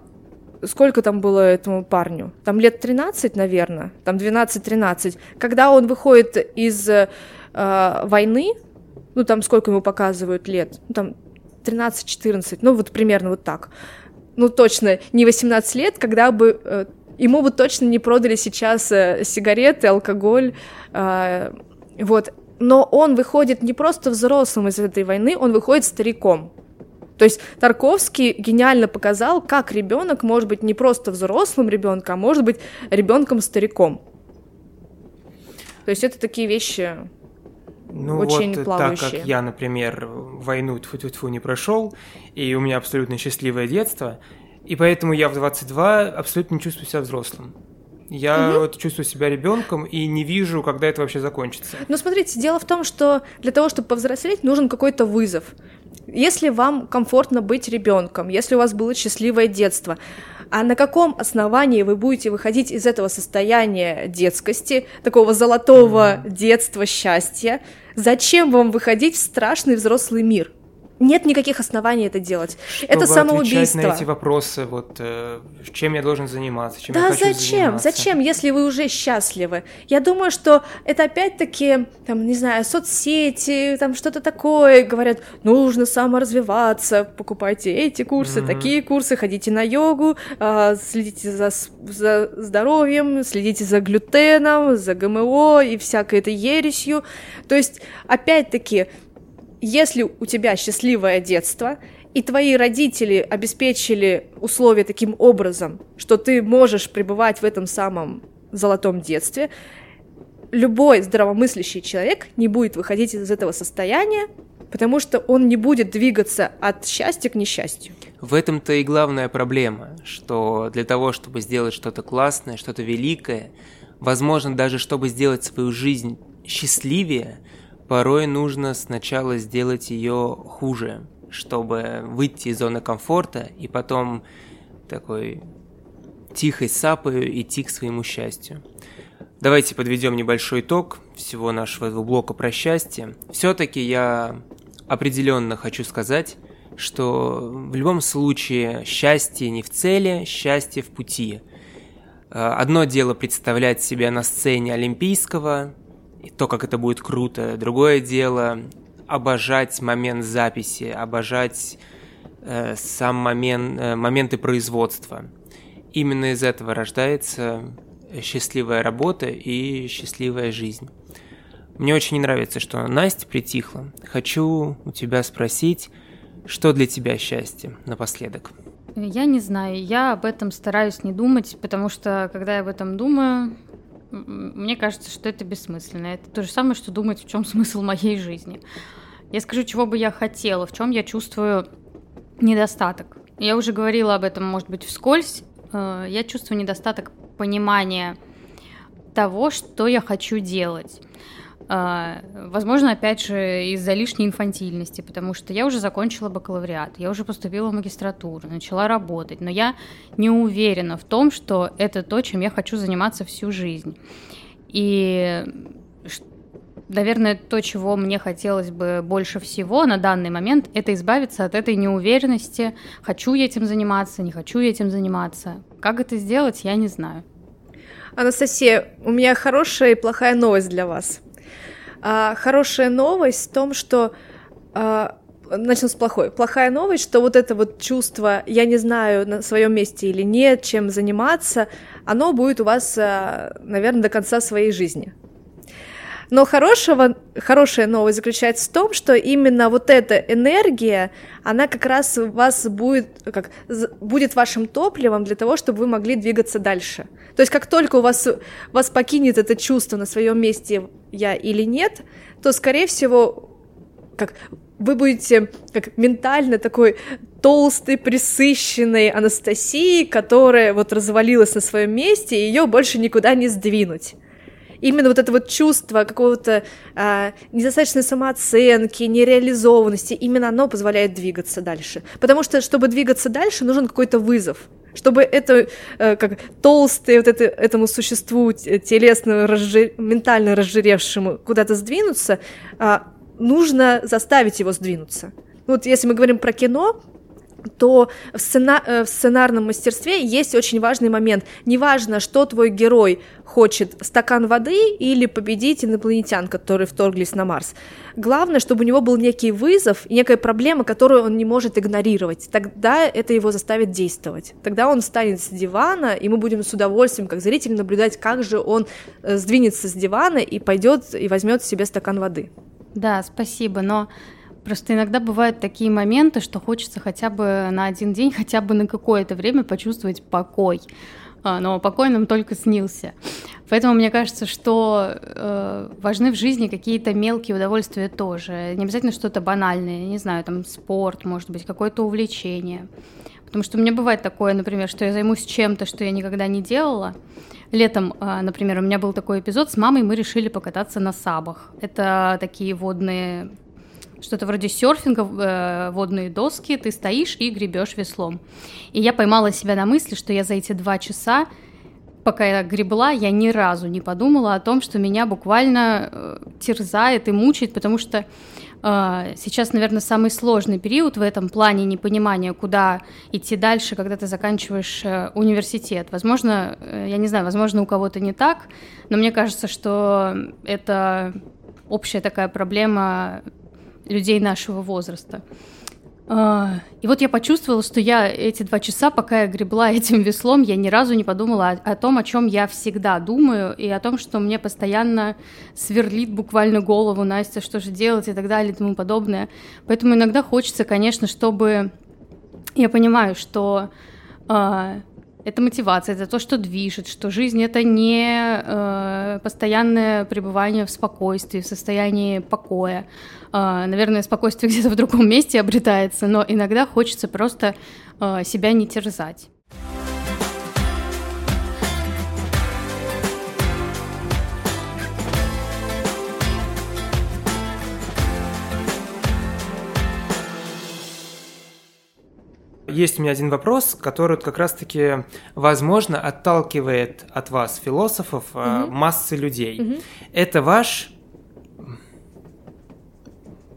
сколько там было этому парню? Там лет 13, наверное, там 12-13. Когда он выходит из а, войны, ну, там сколько ему показывают лет? Ну, там 13-14, ну, вот примерно вот так. Ну, точно, не 18 лет, когда бы э, ему бы точно не продали сейчас э, сигареты, алкоголь, э, вот. Но он выходит не просто взрослым из этой войны, он выходит стариком. То есть Тарковский гениально показал, как ребенок может быть не просто взрослым ребенком, а может быть ребенком-стариком. То есть это такие вещи ну очень вот плавающие.
так как я, например, войну тьфу -тьфу -тьфу не прошел, и у меня абсолютно счастливое детство, и поэтому я в 22 абсолютно не чувствую себя взрослым. Я угу. вот чувствую себя ребенком и не вижу, когда это вообще закончится.
Ну, смотрите, дело в том, что для того, чтобы повзрослеть, нужен какой-то вызов. Если вам комфортно быть ребенком, если у вас было счастливое детство, а на каком основании вы будете выходить из этого состояния детскости, такого золотого mm детства, счастья? Зачем вам выходить в страшный взрослый мир? Нет никаких оснований это делать.
Чтобы
это самоубийство.
на эти вопросы, вот э, чем я должен заниматься, чем
да
я хочу
зачем?
заниматься.
Зачем, если вы уже счастливы? Я думаю, что это опять-таки, там, не знаю, соцсети, там что-то такое. Говорят, нужно саморазвиваться, покупайте эти курсы, mm-hmm. такие курсы, ходите на йогу, э, следите за, за здоровьем, следите за глютеном, за ГМО и всякой этой ересью. То есть, опять-таки, если у тебя счастливое детство, и твои родители обеспечили условия таким образом, что ты можешь пребывать в этом самом золотом детстве, любой здравомыслящий человек не будет выходить из этого состояния, потому что он не будет двигаться от счастья к несчастью.
В этом-то и главная проблема, что для того, чтобы сделать что-то классное, что-то великое, возможно, даже чтобы сделать свою жизнь счастливее, порой нужно сначала сделать ее хуже, чтобы выйти из зоны комфорта и потом такой тихой сапою идти к своему счастью. Давайте подведем небольшой итог всего нашего этого блока про счастье. Все-таки я определенно хочу сказать, что в любом случае счастье не в цели, счастье в пути. Э, одно дело представлять себя на сцене Олимпийского, и то, как это будет круто. Другое дело обожать момент записи, обожать э, сам момент, э, моменты производства. Именно из этого рождается счастливая работа и счастливая жизнь. Мне очень нравится, что Настя притихла. Хочу у тебя спросить, что для тебя счастье напоследок?
Я не знаю, я об этом стараюсь не думать, потому что когда я об этом думаю, мне кажется, что это бессмысленно. Это то же самое, что думать, в чем смысл моей жизни. Я скажу, чего бы я хотела, в чем я чувствую недостаток. Я уже говорила об этом, может быть, вскользь. Э, я чувствую недостаток понимания того, что я хочу делать. А, возможно, опять же, из-за лишней инфантильности, потому что я уже закончила бакалавриат, я уже поступила в магистратуру, начала работать, но я не уверена в том, что это то, чем я хочу заниматься всю жизнь. И, наверное, то, чего мне хотелось бы больше всего на данный момент, это избавиться от этой неуверенности, хочу я этим заниматься, не хочу я этим заниматься. Как это сделать, я не знаю.
Анастасия, у меня хорошая и плохая новость для вас. А, хорошая новость в том, что а, начнем с плохой. Плохая новость, что вот это вот чувство «я не знаю, на своем месте или нет, чем заниматься», оно будет у вас, а, наверное, до конца своей жизни. Но хорошего, хорошая новость заключается в том, что именно вот эта энергия, она как раз вас будет, как, будет вашим топливом для того, чтобы вы могли двигаться дальше. То есть как только у вас, вас покинет это чувство на своем месте я или нет, то, скорее всего, как вы будете как ментально такой толстой, присыщенной Анастасией, которая вот развалилась на своем месте, и ее больше никуда не сдвинуть именно вот это вот чувство какого-то а, недостаточной самооценки, нереализованности, именно оно позволяет двигаться дальше. Потому что, чтобы двигаться дальше, нужен какой-то вызов. Чтобы это, э, как толстое вот это, этому существу телесно, разжир... ментально разжиревшему куда-то сдвинуться, э, нужно заставить его сдвинуться. Вот если мы говорим про кино, то в, сцена... Э, в сценарном мастерстве есть очень важный момент. Неважно, что твой герой хочет, стакан воды или победить инопланетян, которые вторглись на Марс. Главное, чтобы у него был некий вызов, некая проблема, которую он не может игнорировать. Тогда это его заставит действовать. Тогда он встанет с дивана, и мы будем с удовольствием, как зритель, наблюдать, как же он э, сдвинется с дивана и пойдет и возьмет себе стакан воды.
Да, спасибо, но Просто иногда бывают такие моменты, что хочется хотя бы на один день, хотя бы на какое-то время почувствовать покой. А, но покой нам только снился. Поэтому мне кажется, что э, важны в жизни какие-то мелкие удовольствия тоже. Не обязательно что-то банальное, не знаю, там спорт, может быть, какое-то увлечение. Потому что у меня бывает такое, например, что я займусь чем-то, что я никогда не делала. Летом, э, например, у меня был такой эпизод, с мамой мы решили покататься на сабах. Это такие водные что-то вроде серфинга, э, водные доски, ты стоишь и гребешь веслом. И я поймала себя на мысли, что я за эти два часа, пока я гребла, я ни разу не подумала о том, что меня буквально э, терзает и мучает, потому что э, сейчас, наверное, самый сложный период в этом плане непонимания, куда идти дальше, когда ты заканчиваешь э, университет. Возможно, э, я не знаю, возможно, у кого-то не так, но мне кажется, что это общая такая проблема людей нашего возраста. А, и вот я почувствовала, что я эти два часа, пока я гребла этим веслом, я ни разу не подумала о, о том, о чем я всегда думаю, и о том, что мне постоянно сверлит буквально голову Настя, что же делать и так далее и тому подобное. Поэтому иногда хочется, конечно, чтобы я понимаю, что э, это мотивация, это то, что движет, что жизнь это не э, постоянное пребывание в спокойствии, в состоянии покоя. Э, наверное, спокойствие где-то в другом месте обретается, но иногда хочется просто э, себя не терзать.
есть у меня один вопрос, который как раз-таки, возможно, отталкивает от вас, философов, угу. массы людей. Угу. Это ваш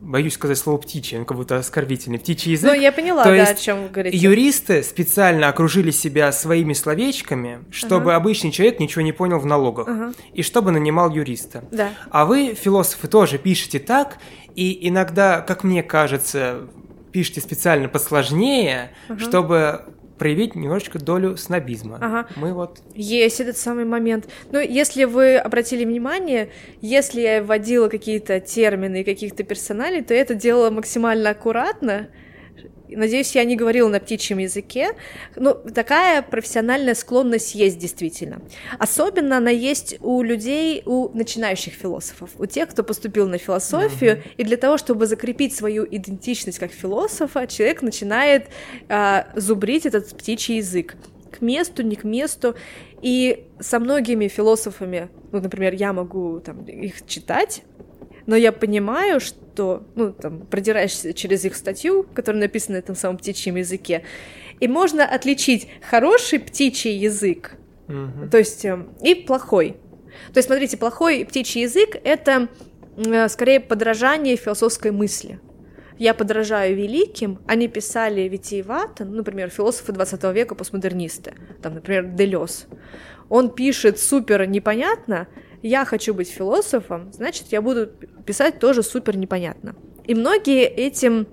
боюсь сказать слово птичий, он как будто оскорбительный, птичий язык.
Ну, я поняла,
То
да,
есть
о чем вы говорите.
Юристы специально окружили себя своими словечками, чтобы ага. обычный человек ничего не понял в налогах, ага. и чтобы нанимал юриста.
Да.
А вы, философы, тоже пишете так, и иногда, как мне кажется, пишете специально посложнее, ага. чтобы проявить немножечко долю снобизма.
Ага.
Мы вот...
Есть этот самый момент. Ну, если вы обратили внимание, если я вводила какие-то термины и каких-то персоналей, то я это делала максимально аккуратно, Надеюсь, я не говорила на птичьем языке. Ну, такая профессиональная склонность есть действительно. Особенно она есть у людей, у начинающих философов, у тех, кто поступил на философию. Mm-hmm. И для того, чтобы закрепить свою идентичность как философа, человек начинает э, зубрить этот птичий язык к месту, не к месту. И со многими философами, ну, например, я могу там, их читать, но я понимаю, что, ну, там, продираешься через их статью, которая написана на этом самом птичьем языке, и можно отличить хороший птичий язык, mm-hmm. то есть, э, и плохой. То есть, смотрите, плохой птичий язык — это э, скорее подражание философской мысли. Я подражаю великим, они писали витиевато, ну, например, философы 20 века, постмодернисты, там, например, Делес. Он пишет супер непонятно, я хочу быть философом, значит, я буду писать тоже супер непонятно. И многие этим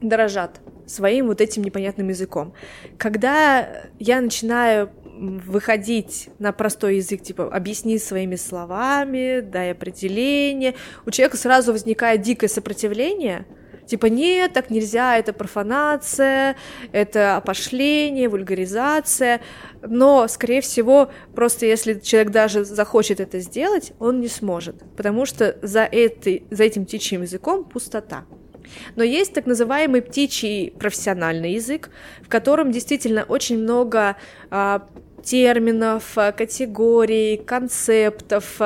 дорожат своим вот этим непонятным языком. Когда я начинаю выходить на простой язык, типа объясни своими словами, дай определение, у человека сразу возникает дикое сопротивление, Типа, нет, так нельзя, это профанация, это опошление, вульгаризация. Но, скорее всего, просто если человек даже захочет это сделать, он не сможет, потому что за, этой, за этим птичьим языком пустота. Но есть так называемый птичий профессиональный язык, в котором действительно очень много а, терминов, категорий, концептов,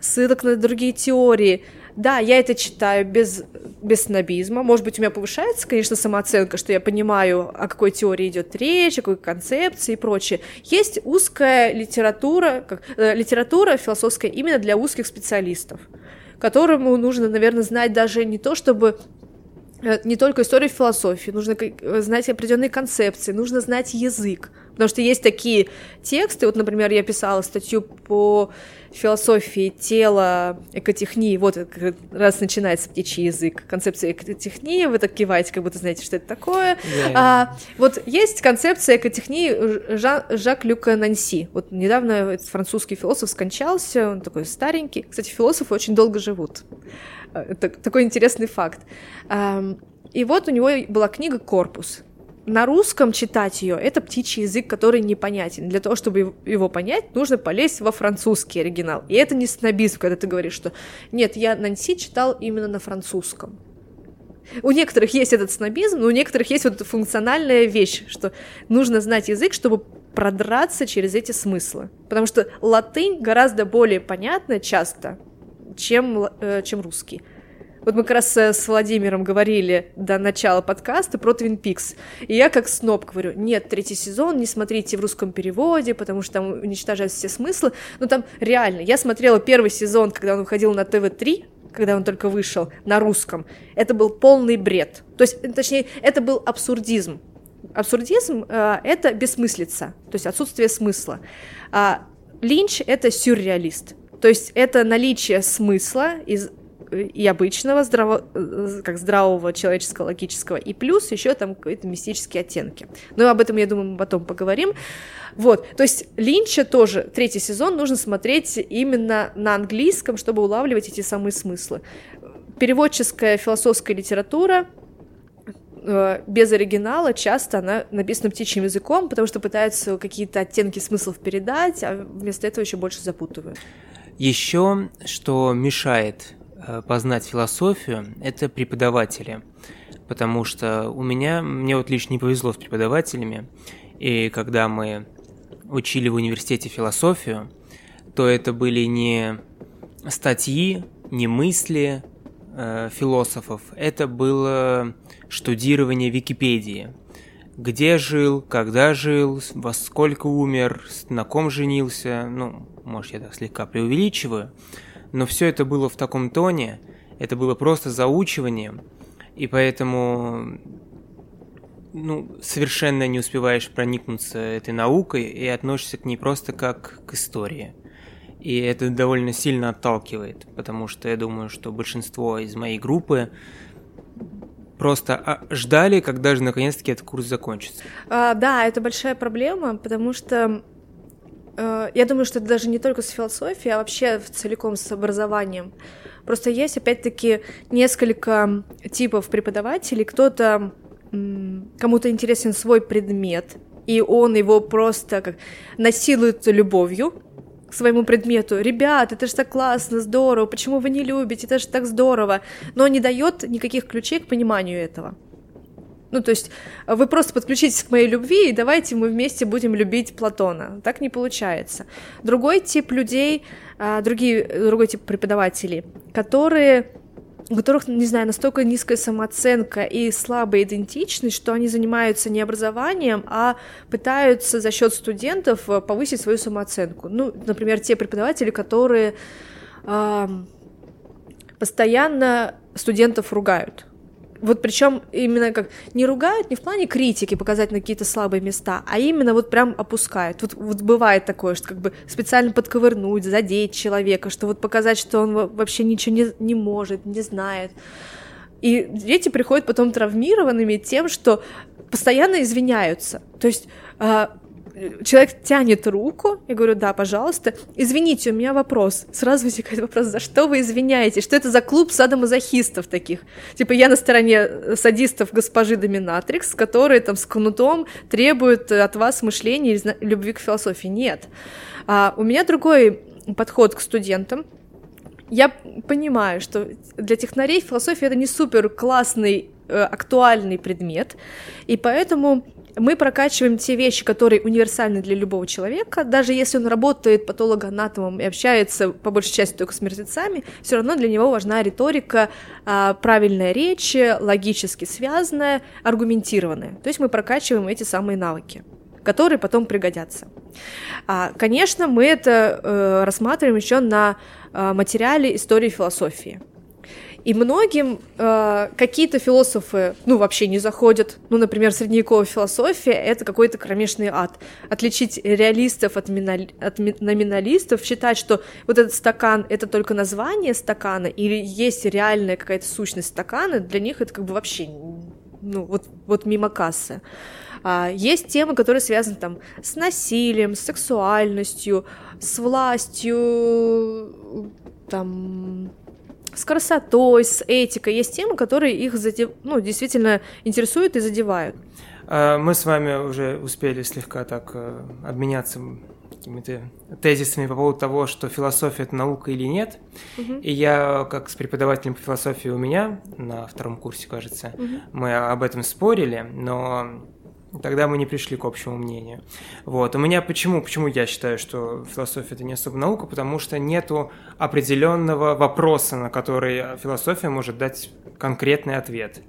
ссылок на другие теории — да, я это читаю без, без снобизма. Может быть, у меня повышается, конечно, самооценка, что я понимаю, о какой теории идет речь, о какой концепции и прочее. Есть узкая литература, как, э, литература философская именно для узких специалистов, которому нужно, наверное, знать даже не то, чтобы э, не только историю философии, нужно э, знать определенные концепции, нужно знать язык. Потому что есть такие тексты, вот, например, я писала статью по философии тела, экотехнии, вот раз начинается птичий язык, концепция экотехнии, вы так киваете, как будто знаете, что это такое. Yeah. А, вот есть концепция экотехнии Жан, Жак-Люка Нанси. Вот недавно этот французский философ скончался, он такой старенький. Кстати, философы очень долго живут. Это такой интересный факт. И вот у него была книга «Корпус», на русском читать ее это птичий язык, который непонятен. Для того, чтобы его понять, нужно полезть во французский оригинал. И это не снобизм, когда ты говоришь, что нет, я Нанси читал именно на французском. У некоторых есть этот снобизм, но у некоторых есть вот эта функциональная вещь, что нужно знать язык, чтобы продраться через эти смыслы. Потому что латынь гораздо более понятна часто, чем, э, чем русский. Вот мы как раз с Владимиром говорили до начала подкаста про Twin Peaks. И я как сноб говорю, нет, третий сезон не смотрите в русском переводе, потому что там уничтожаются все смыслы. Но там реально, я смотрела первый сезон, когда он выходил на ТВ-3, когда он только вышел на русском. Это был полный бред. То есть, точнее, это был абсурдизм. Абсурдизм э, — это бессмыслица, то есть отсутствие смысла. А Линч — это сюрреалист. То есть это наличие смысла из и обычного здраво, э, как здравого человеческого логического, и плюс еще там какие-то мистические оттенки. Но об этом, я думаю, мы потом поговорим. Вот, то есть Линча тоже, третий сезон, нужно смотреть именно на английском, чтобы улавливать эти самые смыслы. Переводческая философская литература э, без оригинала часто она написана птичьим языком, потому что пытаются какие-то оттенки смыслов передать, а вместо этого еще больше запутывают.
Еще, что мешает познать философию, это преподаватели. Потому что у меня, мне вот лично не повезло с преподавателями, и когда мы учили в университете философию, то это были не статьи, не мысли э, философов, это было штудирование Википедии. Где жил, когда жил, во сколько умер, на ком женился, ну, может, я так слегка преувеличиваю, но все это было в таком тоне, это было просто заучиванием, и поэтому ну, совершенно не успеваешь проникнуться этой наукой и относишься к ней просто как к истории. И это довольно сильно отталкивает, потому что я думаю, что большинство из моей группы просто а, ждали, когда же наконец-таки этот курс закончится.
А, да, это большая проблема, потому что я думаю, что это даже не только с философией, а вообще целиком с образованием. Просто есть, опять-таки, несколько типов преподавателей. Кто-то кому-то интересен свой предмет, и он его просто как насилует любовью к своему предмету. Ребят, это же так классно, здорово, почему вы не любите, это же так здорово. Но не дает никаких ключей к пониманию этого. Ну, то есть вы просто подключитесь к моей любви, и давайте мы вместе будем любить Платона. Так не получается. Другой тип людей, а, другие, другой тип преподавателей, которые у которых, не знаю, настолько низкая самооценка и слабая идентичность, что они занимаются не образованием, а пытаются за счет студентов э, повысить свою самооценку. Ну, например, те преподаватели, которые э, постоянно студентов ругают вот причем именно как не ругают, не в плане критики показать на какие-то слабые места, а именно вот прям опускают. Вот, вот бывает такое, что как бы специально подковырнуть, задеть человека, что вот показать, что он вообще ничего не, не может, не знает. И дети приходят потом травмированными тем, что постоянно извиняются. То есть а, человек тянет руку, я говорю, да, пожалуйста, извините, у меня вопрос. Сразу возникает вопрос, за что вы извиняете? Что это за клуб садомазохистов таких? Типа я на стороне садистов госпожи Доминатрикс, которые там с кнутом требуют от вас мышления и любви к философии. Нет. А, у меня другой подход к студентам. Я понимаю, что для технарей философия это не супер классный э, актуальный предмет, и поэтому мы прокачиваем те вещи, которые универсальны для любого человека, даже если он работает патологоанатомом и общается по большей части только с мертвецами, все равно для него важна риторика, а, правильная речь, логически связанная, аргументированная. То есть мы прокачиваем эти самые навыки которые потом пригодятся. А, конечно, мы это э, рассматриваем еще на э, материале истории философии. И многим э, какие-то философы, ну, вообще не заходят. Ну, например, средневековая философия — это какой-то кромешный ад. Отличить реалистов от, минали... от номиналистов, считать, что вот этот стакан — это только название стакана, или есть реальная какая-то сущность стакана, для них это как бы вообще, ну, вот, вот мимо кассы. А, есть темы, которые связаны там с насилием, с сексуальностью, с властью, там с красотой, с этикой. Есть темы, которые их задев... ну, действительно интересуют и задевают.
А, мы с вами уже успели слегка так э, обменяться какими-то тезисами по поводу того, что философия это наука или нет. Угу. И я, как с преподавателем по философии у меня на втором курсе, кажется, угу. мы об этом спорили, но Тогда мы не пришли к общему мнению. Вот. У меня почему, почему я считаю, что философия это не особо наука, потому что нету определенного вопроса, на который философия может дать конкретный ответ.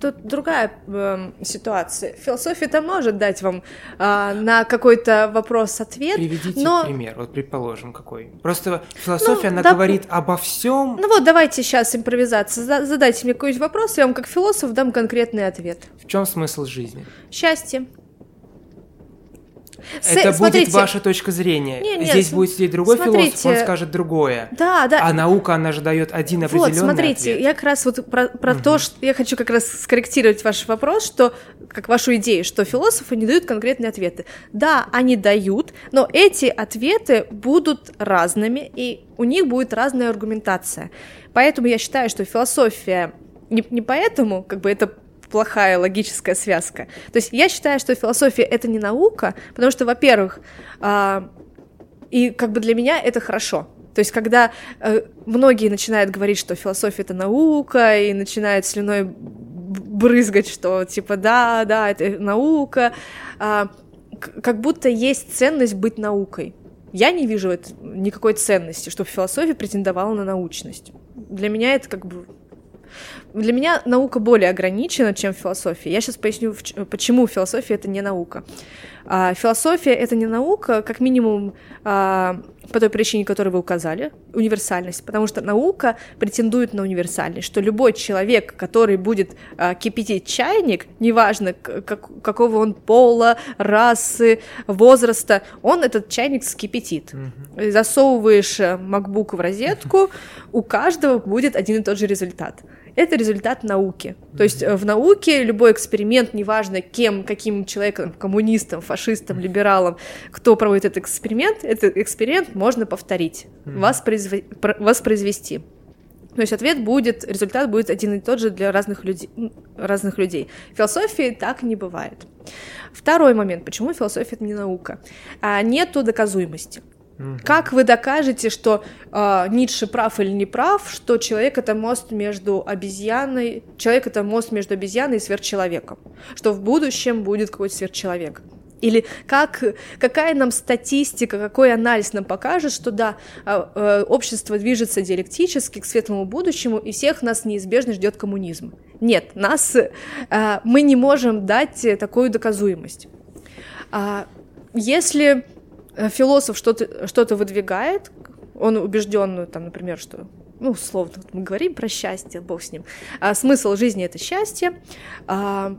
Тут другая э, ситуация. Философия-то может дать вам э, на какой-то вопрос ответ.
Приведите но... пример, вот предположим, какой. Просто философия, ну, она да... говорит обо всем.
Ну вот, давайте сейчас импровизация. Задайте мне какой-нибудь вопрос, я вам как философ дам конкретный ответ.
В чем смысл жизни?
Счастье.
Это С, будет ваша точка зрения. Не, нет, Здесь будет сидеть другой смотрите. философ, он скажет другое.
Да, да.
А наука, она же дает один определенный Вот,
смотрите,
ответ.
я как раз вот про, про угу. то, что я хочу как раз скорректировать ваш вопрос, что как вашу идею, что философы не дают конкретные ответы. Да, они дают, но эти ответы будут разными, и у них будет разная аргументация. Поэтому я считаю, что философия не, не поэтому, как бы это плохая логическая связка. То есть я считаю, что философия это не наука, потому что, во-первых, а, и как бы для меня это хорошо. То есть, когда э, многие начинают говорить, что философия это наука, и начинают слюной брызгать, что типа да, да, это наука, э, как будто есть ценность быть наукой. Я не вижу это, никакой ценности, чтобы философия претендовала на научность. Для меня это как бы для меня наука более ограничена, чем философия. Я сейчас поясню, почему философия это не наука. А, философия это не наука, как минимум а, по той причине, которую вы указали, универсальность, потому что наука претендует на универсальность, что любой человек, который будет а, кипятить чайник, неважно как, какого он пола, расы, возраста, он этот чайник скипятит. Mm-hmm. Засовываешь э, MacBook в розетку, у каждого будет один и тот же результат это результат науки. То есть э, в науке любой эксперимент, неважно кем, каким человеком, коммунистом, фашистом, либералом, кто проводит этот эксперимент, этот эксперимент можно повторить, воспроизв... воспроизвести. То есть ответ будет, результат будет один и тот же для разных людей. Разных людей. В философии так не бывает. Второй момент, почему философия это не наука? А, нету доказуемости. Как вы докажете, что э, Ницше прав или не прав, что человек это мост между обезьяной, человек это мост между обезьяной и сверхчеловеком, что в будущем будет какой-то сверхчеловек? Или как, какая нам статистика, какой анализ нам покажет, что да, а, э, общество движется диалектически к светлому будущему, и всех нас неизбежно ждет коммунизм. Нет, нас, мы не можем дать такую доказуемость. А, если философ что-то что выдвигает, он убежден, там, например, что ну, условно, мы говорим про счастье, бог с ним. А смысл жизни это счастье. А,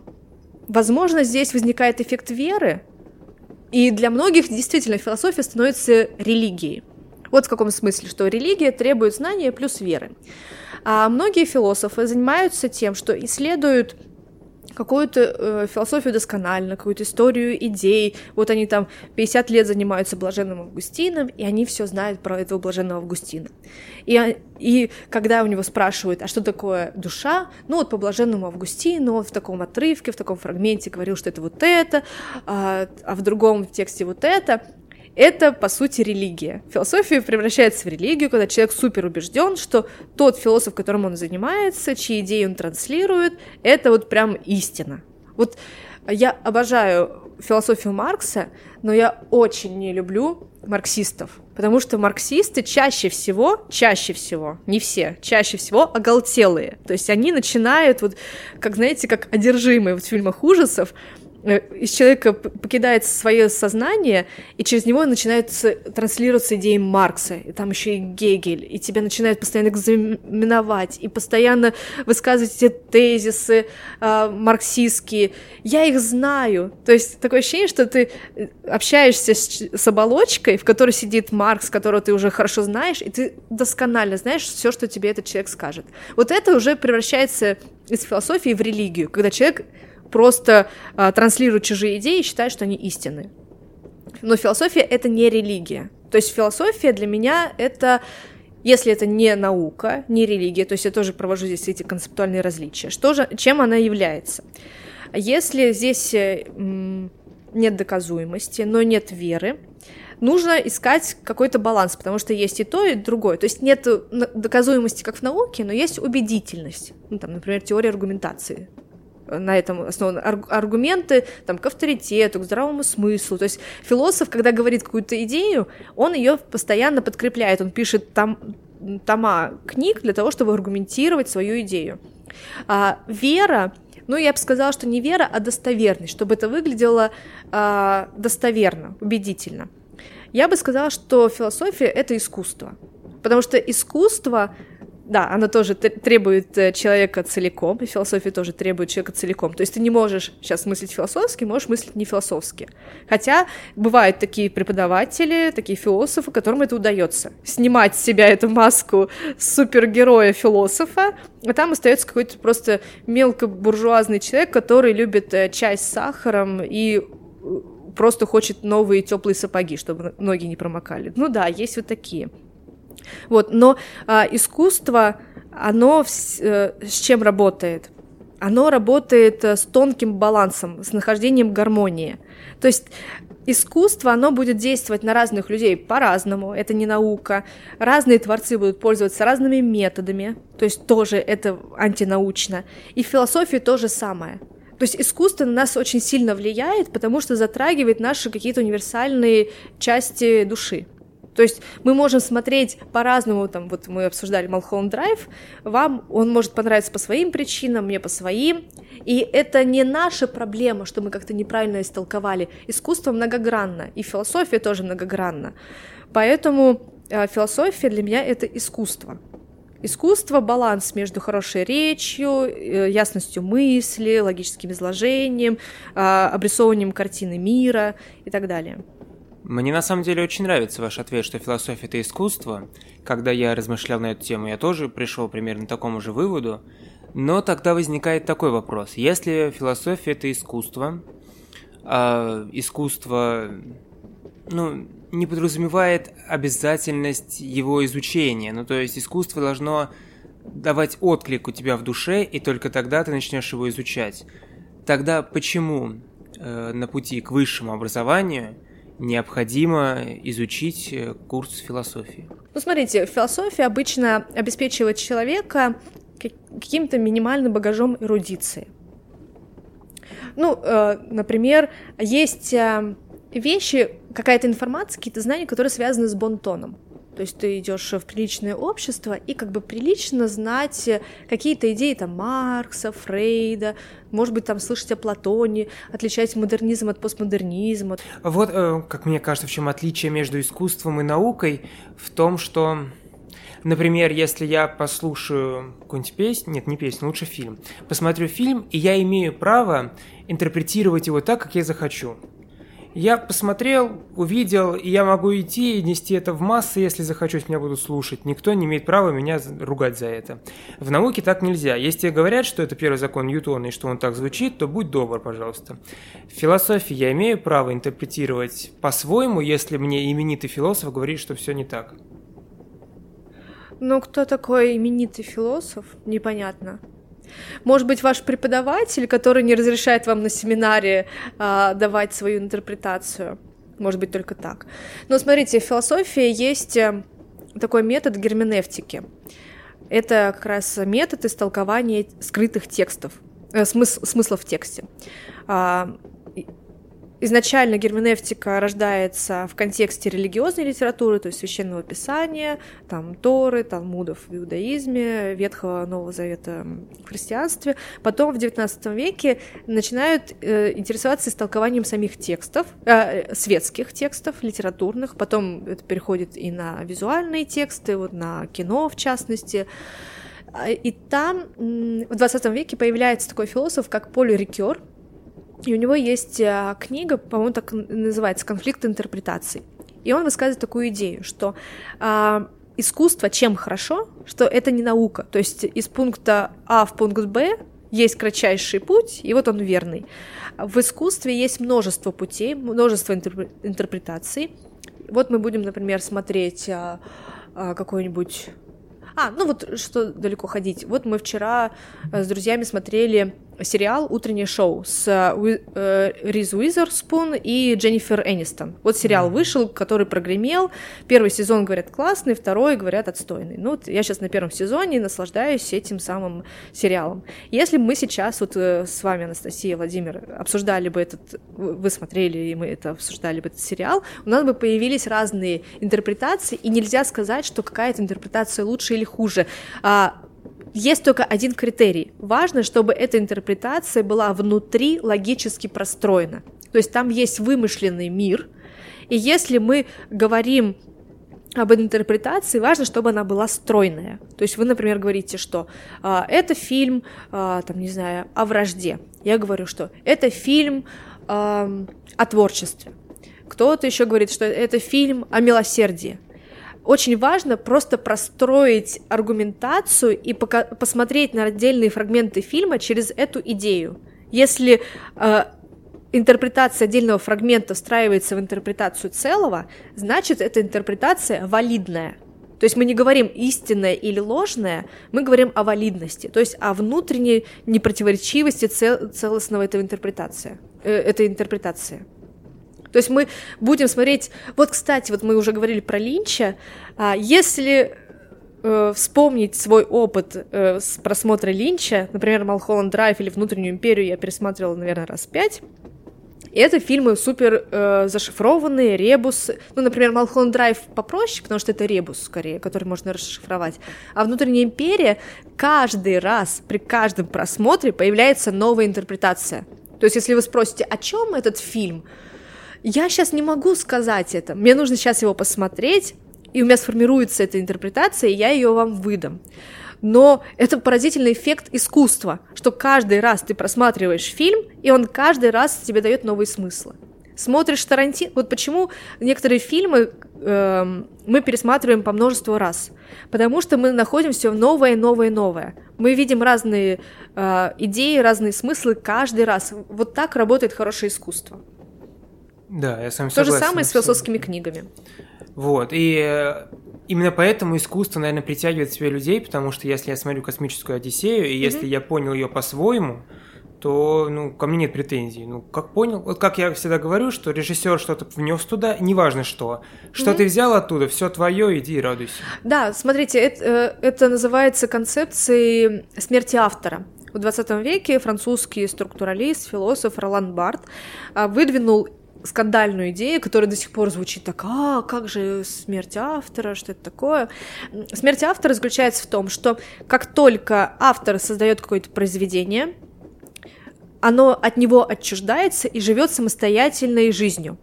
возможно, здесь возникает эффект веры, и для многих действительно философия становится религией. Вот в каком смысле, что религия требует знания плюс веры. А многие философы занимаются тем, что исследуют какую-то э, философию досконально, какую-то историю идей. Вот они там 50 лет занимаются блаженным Августином, и они все знают про этого блаженного Августина. И, и когда у него спрашивают, а что такое душа, ну вот по блаженному Августину он в таком отрывке, в таком фрагменте говорил, что это вот это, а, а в другом тексте вот это, это, по сути, религия. Философия превращается в религию, когда человек супер убежден, что тот философ, которым он занимается, чьи идеи он транслирует, это вот прям истина. Вот я обожаю философию Маркса, но я очень не люблю марксистов, потому что марксисты чаще всего, чаще всего, не все, чаще всего оголтелые. То есть они начинают вот, как знаете, как одержимые вот в фильмах ужасов, из человека покидает свое сознание, и через него начинают транслироваться идеи Маркса, и там еще и Гегель, и тебя начинают постоянно экзаменовать, и постоянно высказывать эти тезисы э, марксистские. Я их знаю. То есть такое ощущение, что ты э, общаешься с, с оболочкой, в которой сидит Маркс, которого ты уже хорошо знаешь, и ты досконально знаешь все, что тебе этот человек скажет. Вот это уже превращается из философии в религию, когда человек просто а, транслируют чужие идеи и считают, что они истины. Но философия — это не религия. То есть философия для меня — это если это не наука, не религия, то есть я тоже провожу здесь эти концептуальные различия, что же, чем она является? Если здесь э, нет доказуемости, но нет веры, нужно искать какой-то баланс, потому что есть и то, и другое. То есть нет доказуемости, как в науке, но есть убедительность. Ну, там, например, теория аргументации на этом основаны аргументы там, к авторитету, к здравому смыслу. То есть философ, когда говорит какую-то идею, он ее постоянно подкрепляет, он пишет там тома книг для того, чтобы аргументировать свою идею. А, вера, ну, я бы сказала, что не вера, а достоверность, чтобы это выглядело а, достоверно, убедительно. Я бы сказала, что философия — это искусство. Потому что искусство да, она тоже требует э, человека целиком, и философия тоже требует человека целиком. То есть ты не можешь сейчас мыслить философски, можешь мыслить не философски. Хотя бывают такие преподаватели, такие философы, которым это удается. Снимать с себя эту маску супергероя-философа, а там остается какой-то просто мелкобуржуазный человек, который любит э, чай с сахаром и э, просто хочет новые теплые сапоги, чтобы ноги не промокали. Ну да, есть вот такие. Вот, но а, искусство, оно в, э, с чем работает? оно работает э, с тонким балансом, с нахождением гармонии. То есть искусство, оно будет действовать на разных людей по-разному, это не наука. Разные творцы будут пользоваться разными методами, то есть тоже это антинаучно. И в философии то же самое. То есть искусство на нас очень сильно влияет, потому что затрагивает наши какие-то универсальные части души. То есть мы можем смотреть по-разному, там, вот мы обсуждали Малхолланд Драйв, вам он может понравиться по своим причинам, мне по своим, и это не наша проблема, что мы как-то неправильно истолковали. Искусство многогранно, и философия тоже многогранна. Поэтому э, философия для меня это искусство. Искусство — баланс между хорошей речью, э, ясностью мысли, логическим изложением, э, обрисовыванием картины мира и так далее.
Мне на самом деле очень нравится ваш ответ, что философия это искусство. Когда я размышлял на эту тему, я тоже пришел примерно к такому же выводу. Но тогда возникает такой вопрос. Если философия это искусство, а искусство ну, не подразумевает обязательность его изучения. Ну, то есть искусство должно давать отклик у тебя в душе, и только тогда ты начнешь его изучать. Тогда почему э, на пути к высшему образованию необходимо изучить э, курс философии?
Ну, смотрите, философия обычно обеспечивает человека каким-то минимальным багажом эрудиции. Ну, э, например, есть э, вещи, какая-то информация, какие-то знания, которые связаны с бонтоном. То есть ты идешь в приличное общество, и как бы прилично знать какие-то идеи там Маркса, Фрейда, может быть, там слышать о Платоне, отличать модернизм от постмодернизма.
Вот, э, как мне кажется, в чем отличие между искусством и наукой, в том, что Например, если я послушаю какую-нибудь песню, нет, не песню, лучше фильм, посмотрю фильм, и я имею право интерпретировать его так, как я захочу. Я посмотрел, увидел, и я могу идти и нести это в массы, если захочу, меня будут слушать. Никто не имеет права меня ругать за это. В науке так нельзя. Если тебе говорят, что это первый закон Ньютона и что он так звучит, то будь добр, пожалуйста. В философии я имею право интерпретировать по-своему, если мне именитый философ говорит, что все не так.
Ну, кто такой именитый философ? Непонятно. Может быть, ваш преподаватель, который не разрешает вам на семинаре э, давать свою интерпретацию. Может быть, только так. Но смотрите, в философии есть э, такой метод герменевтики. Это как раз метод истолкования скрытых текстов, э, смысл, смысла в тексте. А, Изначально герменевтика рождается в контексте религиозной литературы, то есть священного писания, там Торы, Талмудов в иудаизме, Ветхого Нового Завета в христианстве. Потом в XIX веке начинают э, интересоваться истолкованием самих текстов, э, светских текстов, литературных. Потом это переходит и на визуальные тексты, вот на кино в частности. И там в 20 веке появляется такой философ, как Поль Рикер, и у него есть а, книга, по-моему, так называется «Конфликт интерпретаций». И он высказывает такую идею, что а, искусство чем хорошо, что это не наука. То есть из пункта А в пункт Б есть кратчайший путь, и вот он верный. В искусстве есть множество путей, множество интерпретаций. Вот мы будем, например, смотреть а, а, какой-нибудь а, ну вот что далеко ходить. Вот мы вчера э, с друзьями смотрели сериал «Утреннее шоу» с э, э, Риз Уизерспун и Дженнифер Энистон. Вот сериал вышел, который прогремел. Первый сезон, говорят, классный, второй, говорят, отстойный. Ну, вот я сейчас на первом сезоне наслаждаюсь этим самым сериалом. Если бы мы сейчас вот с вами, Анастасия, Владимир, обсуждали бы этот, вы смотрели, и мы это обсуждали бы этот сериал, у нас бы появились разные интерпретации, и нельзя сказать, что какая-то интерпретация лучше или хуже. А, есть только один критерий. Важно, чтобы эта интерпретация была внутри логически простроена. То есть там есть вымышленный мир, и если мы говорим об интерпретации, важно, чтобы она была стройная. То есть вы, например, говорите, что а, это фильм, а, там, не знаю, о вражде. Я говорю, что это фильм а, о творчестве. Кто-то еще говорит, что это фильм о милосердии очень важно просто простроить аргументацию и пока посмотреть на отдельные фрагменты фильма через эту идею. Если э, интерпретация отдельного фрагмента встраивается в интерпретацию целого, значит, эта интерпретация валидная. То есть мы не говорим истинное или ложное, мы говорим о валидности, то есть о внутренней непротиворечивости цел- целостного этого интерпретации, э, этой интерпретации. То есть мы будем смотреть... Вот, кстати, вот мы уже говорили про Линча. А, если э, вспомнить свой опыт э, с просмотра Линча, например, Малхолланд Драйв или Внутреннюю империю я пересматривала, наверное, раз пять, это фильмы супер э, зашифрованные, ребус. Ну, например, Малхолланд Драйв попроще, потому что это ребус, скорее, который можно расшифровать. А «Внутренняя империя» каждый раз, при каждом просмотре появляется новая интерпретация. То есть, если вы спросите, о чем этот фильм, я сейчас не могу сказать это. Мне нужно сейчас его посмотреть, и у меня сформируется эта интерпретация, и я ее вам выдам. Но это поразительный эффект искусства, что каждый раз ты просматриваешь фильм, и он каждый раз тебе дает новые смыслы. Смотришь Тарантино, вот почему некоторые фильмы э, мы пересматриваем по множеству раз, потому что мы находим все новое, новое, новое. Мы видим разные э, идеи, разные смыслы каждый раз. Вот так работает хорошее искусство.
Да, я с вами
То же
согласен.
самое с философскими книгами.
Вот, и э, именно поэтому искусство, наверное, притягивает к себе людей, потому что если я смотрю «Космическую Одиссею», и если я понял ее по-своему, то, ну, ко мне нет претензий. Ну, как понял, вот как я всегда говорю, что режиссер что-то внес туда, неважно что. Что ты взял оттуда, все твое, иди и радуйся.
Да, смотрите, это, э, это называется концепцией смерти автора. В 20 веке французский структуралист, философ Ролан Барт а, выдвинул скандальную идею, которая до сих пор звучит так, а как же смерть автора, что это такое? Смерть автора заключается в том, что как только автор создает какое-то произведение, оно от него отчуждается и живет самостоятельной жизнью.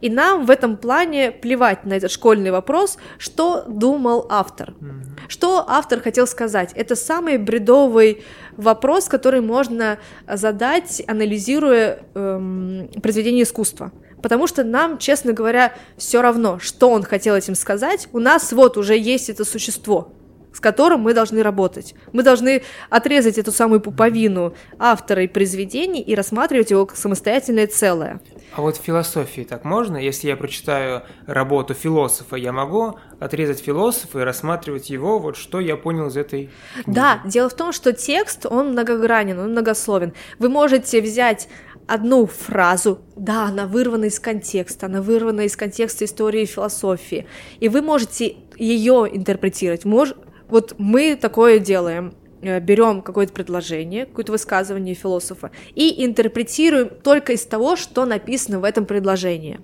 И нам в этом плане плевать на этот школьный вопрос, что думал автор. Что автор хотел сказать? Это самый бредовый вопрос, который можно задать, анализируя эм, произведение искусства. Потому что нам, честно говоря, все равно, что он хотел этим сказать. У нас вот уже есть это существо, с которым мы должны работать. Мы должны отрезать эту самую пуповину автора и произведений и рассматривать его как самостоятельное целое.
А вот в философии так можно? Если я прочитаю работу философа, я могу отрезать философа и рассматривать его, вот что я понял из этой книги?
Да, дело в том, что текст, он многогранен, он многословен. Вы можете взять одну фразу, да, она вырвана из контекста, она вырвана из контекста истории и философии, и вы можете ее интерпретировать. Мож... Вот мы такое делаем. Э, Берем какое-то предложение, какое-то высказывание философа и интерпретируем только из того, что написано в этом предложении.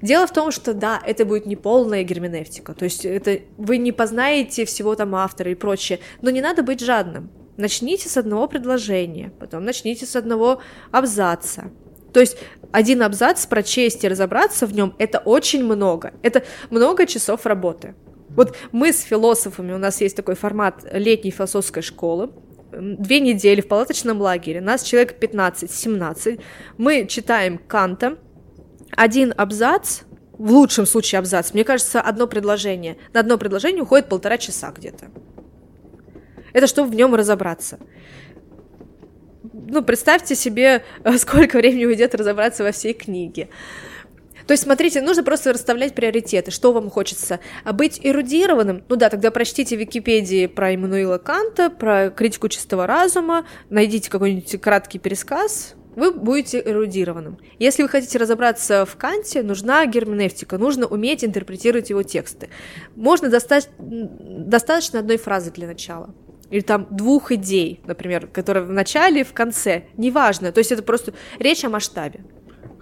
Дело в том, что да, это будет не полная герменевтика, то есть это вы не познаете всего там автора и прочее, но не надо быть жадным. Начните с одного предложения, потом начните с одного абзаца. То есть один абзац прочесть и разобраться в нем это очень много. Это много часов работы. Вот мы с философами, у нас есть такой формат летней философской школы, две недели в палаточном лагере, нас человек 15-17, мы читаем Канта, один абзац, в лучшем случае абзац, мне кажется, одно предложение. На одно предложение уходит полтора часа где-то. Это чтобы в нем разобраться. Ну, представьте себе, сколько времени уйдет разобраться во всей книге. То есть, смотрите, нужно просто расставлять приоритеты, что вам хочется. А быть эрудированным, ну да, тогда прочтите Википедии про Иммануила Канта, про критику чистого разума, найдите какой-нибудь краткий пересказ, вы будете эрудированным. Если вы хотите разобраться в Канте, нужна герменевтика, нужно уметь интерпретировать его тексты. Можно достать, достаточно одной фразы для начала. Или там двух идей, например, которые в начале и в конце. Неважно. То есть это просто речь о масштабе.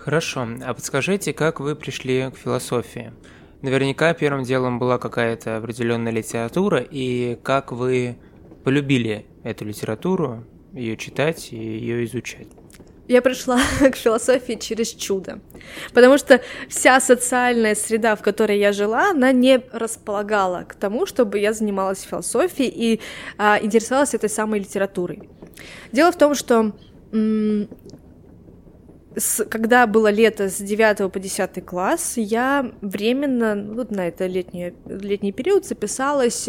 Хорошо, а подскажите, как вы пришли к философии? Наверняка первым делом была какая-то определенная литература, и как вы полюбили эту литературу, ее читать и ее изучать?
Я пришла к философии через чудо, потому что вся социальная среда, в которой я жила, она не располагала к тому, чтобы я занималась философией и а, интересовалась этой самой литературой. Дело в том, что с- когда было лето с 9 по 10 класс, я временно, вот на это летний, летний период записалась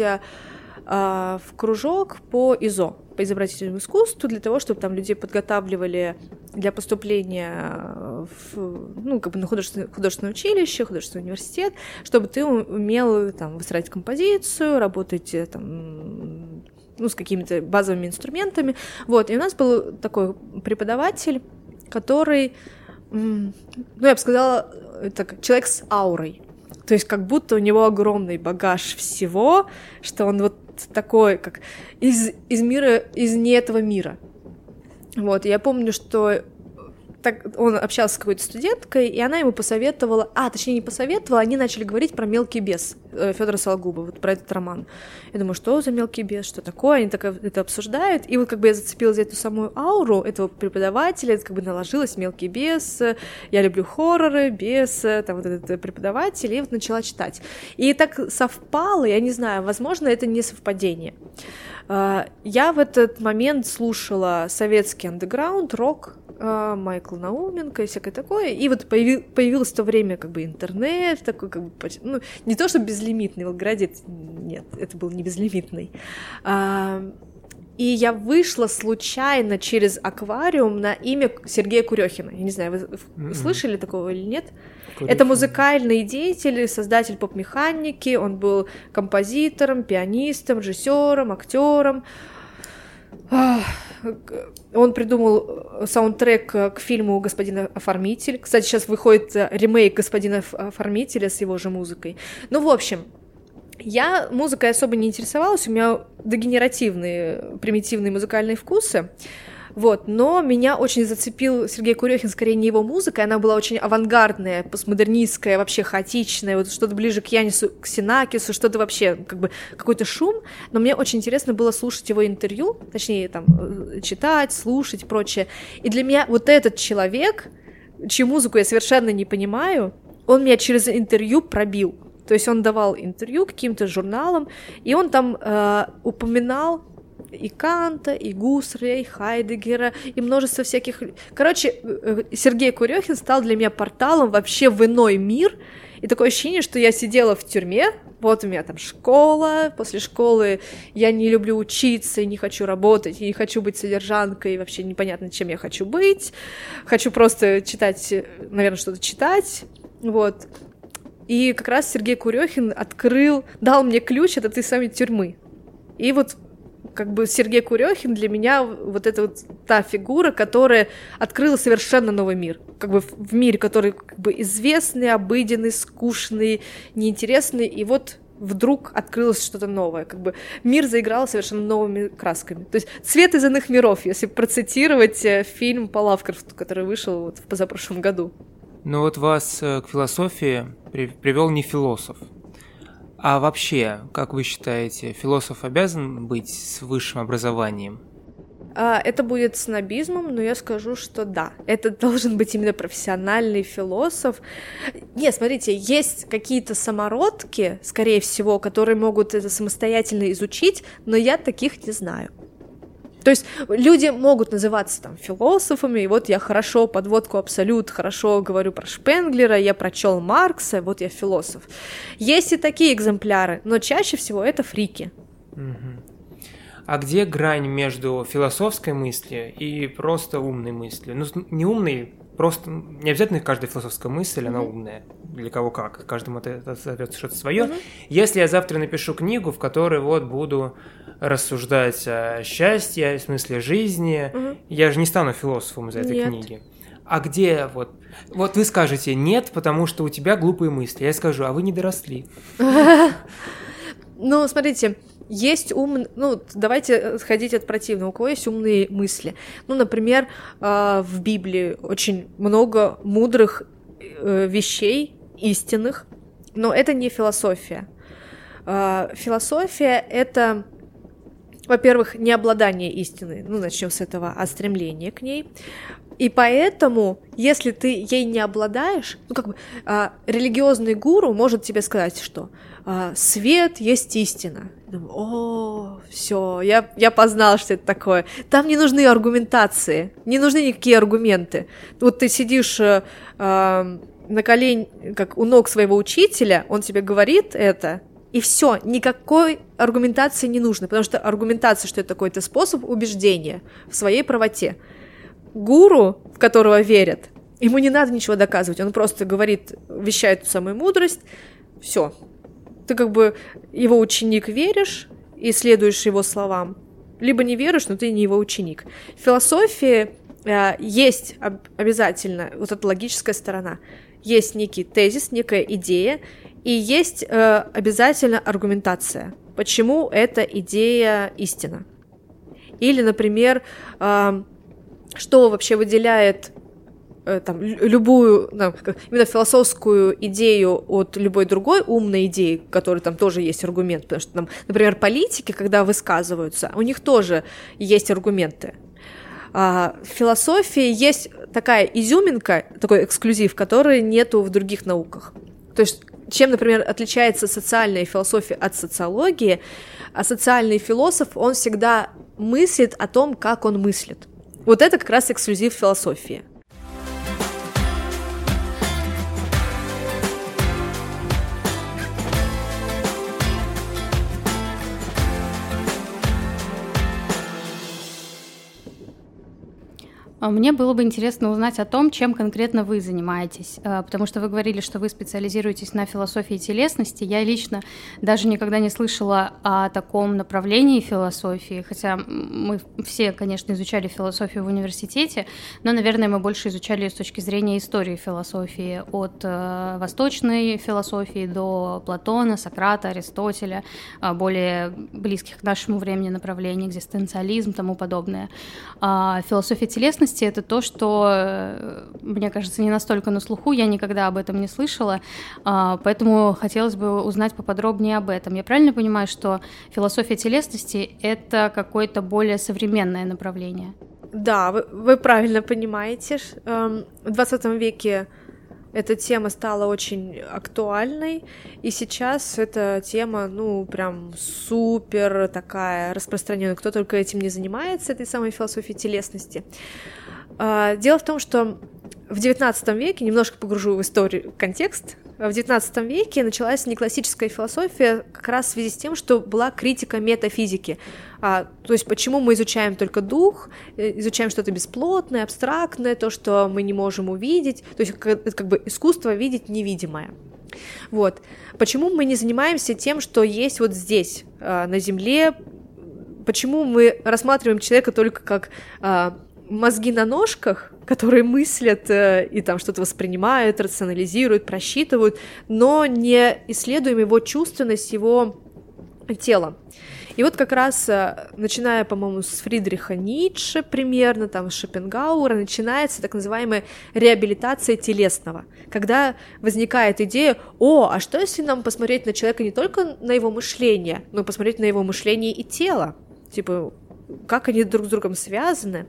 а, в кружок по ИЗО, по изобразительному искусству, для того, чтобы там людей подготавливали для поступления в, ну, как бы на художественное, художественное училище, художественный университет, чтобы ты умел там выстраивать композицию, работать э, там ну, с какими-то базовыми инструментами. Вот, и у нас был такой преподаватель, который, ну, я бы сказала, это человек с аурой. То есть как будто у него огромный багаж всего, что он вот такой, как из, из мира, из не этого мира. Вот, я помню, что так, он общался с какой-то студенткой, и она ему посоветовала, а, точнее, не посоветовала, они начали говорить про «Мелкий бес» э, Федора Сологуба, вот про этот роман. Я думаю, что за «Мелкий бес», что такое, они так это обсуждают, и вот как бы я зацепилась за эту самую ауру этого преподавателя, это как бы наложилось «Мелкий бес», я люблю хорроры, бес, там вот этот преподаватель, и вот начала читать. И так совпало, я не знаю, возможно, это не совпадение. А, я в этот момент слушала советский андеграунд, рок, Майкл Науменко и всякое такое. И вот появи, появилось в то время как бы интернет, такой как бы, ну, не то, что безлимитный, в Волгограде нет, это был не безлимитный. А, и я вышла случайно через аквариум на имя Сергея Курехина. Я не знаю, вы mm-hmm. слышали такого или нет? Курехин. Это музыкальный деятель, создатель поп-механики. Он был композитором, пианистом, режиссером, актером. Он придумал саундтрек к фильму «Господин оформитель». Кстати, сейчас выходит ремейк «Господина оформителя» с его же музыкой. Ну, в общем, я музыкой особо не интересовалась, у меня дегенеративные, примитивные музыкальные вкусы. Вот, но меня очень зацепил Сергей Курехин, скорее не его музыка, она была очень авангардная, постмодернистская, вообще хаотичная, вот что-то ближе к Янису, к Синакису, что-то вообще, как бы, какой-то шум, но мне очень интересно было слушать его интервью, точнее, там, э, читать, слушать и прочее, и для меня вот этот человек, чью музыку я совершенно не понимаю, он меня через интервью пробил, то есть он давал интервью каким-то журналам, и он там э, упоминал и Канта, и Гусаря, и Хайдегера, и множество всяких... Короче, э, Сергей Курехин стал для меня порталом вообще в иной мир, и такое ощущение, что я сидела в тюрьме, вот у меня там школа, после школы я не люблю учиться и не хочу работать, и не хочу быть содержанкой, и вообще непонятно, чем я хочу быть, хочу просто читать, наверное, что-то читать, вот. И как раз Сергей Курехин открыл, дал мне ключ от этой самой тюрьмы. И вот как бы Сергей Курехин для меня вот это вот та фигура, которая открыла совершенно новый мир. Как бы в мире, который как бы известный, обыденный, скучный, неинтересный, и вот вдруг открылось что-то новое. Как бы мир заиграл совершенно новыми красками. То есть цвет из иных миров, если процитировать э, фильм по Лавкрафту, который вышел вот в позапрошлом году.
Ну вот вас э, к философии привел не философ, а вообще, как вы считаете, философ обязан быть с высшим образованием?
А, это будет снобизмом, но я скажу, что да, это должен быть именно профессиональный философ. Не, смотрите, есть какие-то самородки, скорее всего, которые могут это самостоятельно изучить, но я таких не знаю. То есть люди могут называться там философами, и вот я хорошо подводку абсолют, хорошо говорю про Шпенглера, я прочел Маркса, вот я философ. Есть и такие экземпляры, но чаще всего это фрики.
А где грань между философской мыслью и просто умной мыслью? Ну, не умной, просто не обязательно каждая философская мысль, mm-hmm. она умная. Для кого как, каждому это, это что-то свое. Mm-hmm. Если я завтра напишу книгу, в которой вот буду рассуждать о счастье, о смысле жизни. Угу. Я же не стану философом из этой нет. книги. А где вот... Вот вы скажете «нет», потому что у тебя глупые мысли. Я скажу «а вы не доросли».
Ну, смотрите, есть ум, ну, давайте сходить от противного. У кого есть умные мысли? Ну, например, а, в Библии очень много мудрых э, вещей, истинных, но это не философия. А, философия — это во-первых, не обладание истиной, ну, начнем с этого, а стремление к ней. И поэтому, если ты ей не обладаешь, ну, как бы, а, религиозный гуру может тебе сказать, что а, свет есть истина. Думаю, о, все, я, я познал, что это такое. Там не нужны аргументации, не нужны никакие аргументы. Вот ты сидишь а, на колень, как у ног своего учителя, он тебе говорит это, и все, никакой аргументации не нужно, потому что аргументация, что это какой-то способ убеждения в своей правоте. Гуру, в которого верят, Ему не надо ничего доказывать, он просто говорит, вещает ту самую мудрость, все. Ты как бы его ученик веришь и следуешь его словам, либо не веришь, но ты не его ученик. В философии э, есть об- обязательно вот эта логическая сторона. Есть некий тезис, некая идея, и есть э, обязательно аргументация. Почему эта идея истина? Или, например, э, что вообще выделяет Э, там, любую, там, именно философскую идею от любой другой умной идеи, которой там тоже есть аргумент, потому что, там, например, политики, когда высказываются, у них тоже есть аргументы. А в философии есть такая изюминка, такой эксклюзив, который нету в других науках. То есть чем, например, отличается социальная философия от социологии, а социальный философ, он всегда мыслит о том, как он мыслит. Вот это как раз эксклюзив философии.
Мне было бы интересно узнать о том, чем конкретно вы занимаетесь, а, потому что вы говорили, что вы специализируетесь на философии телесности. Я лично даже никогда не слышала о таком направлении философии, хотя мы все, конечно, изучали философию в университете, но, наверное, мы больше изучали с точки зрения истории философии, от э, восточной философии до Платона, Сократа, Аристотеля, а, более близких к нашему времени направлений, экзистенциализм, тому подобное. Философия телесности ценности это то, что, э, мне кажется, не настолько на слуху, я никогда об этом не слышала, а, поэтому хотелось бы узнать поподробнее об этом. Я правильно понимаю, что философия телесности — это какое-то более современное направление?
Да, вы, вы правильно понимаете. Эм, в 20 веке эта тема стала очень актуальной, и сейчас эта тема, ну, прям супер такая распространенная. Кто только этим не занимается, этой самой философией телесности. А, дело в том, что в XIX веке, немножко погружу в историю, контекст, в XIX веке началась неклассическая философия как раз в связи с тем, что была критика метафизики. А, то есть почему мы изучаем только дух, э, изучаем что-то бесплотное, абстрактное, то, что мы не можем увидеть, то есть это как бы искусство видеть невидимое. Вот. Почему мы не занимаемся тем, что есть вот здесь, а, на Земле? Почему мы рассматриваем человека только как а, мозги на ножках, которые мыслят э, и там что-то воспринимают, рационализируют, просчитывают, но не исследуем его чувственность, его тела. И вот как раз, э, начиная, по-моему, с Фридриха Ницше примерно, там, с начинается так называемая реабилитация телесного, когда возникает идея, о, а что если нам посмотреть на человека не только на его мышление, но посмотреть на его мышление и тело? Типа, как они друг с другом связаны?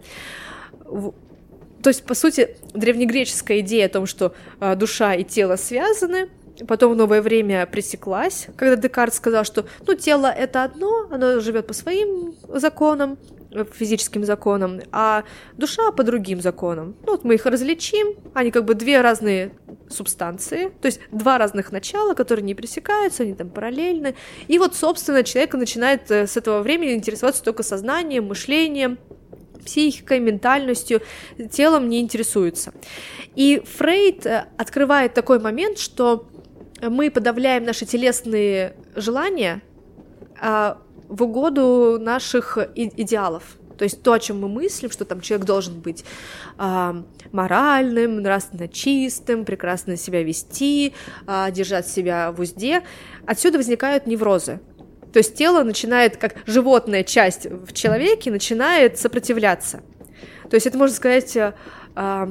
То есть, по сути, древнегреческая идея о том, что э, душа и тело связаны, потом в новое время пресеклась, когда Декарт сказал, что ну, тело это одно, оно живет по своим законам, физическим законам, а душа по другим законам. Ну, вот мы их различим, они как бы две разные субстанции, то есть два разных начала, которые не пресекаются, они там параллельны. И вот, собственно, человек начинает э, с этого времени интересоваться только сознанием, мышлением, психикой, ментальностью, телом не интересуется. И Фрейд э, открывает такой момент, что мы подавляем наши телесные желания а, в угоду наших идеалов. То есть то, о чем мы мыслим, что там человек должен быть э, моральным, нравственно чистым, прекрасно себя вести, э, держать себя в узде, отсюда возникают неврозы. То есть тело начинает, как животная часть в человеке, начинает сопротивляться. То есть это, можно сказать, э, э,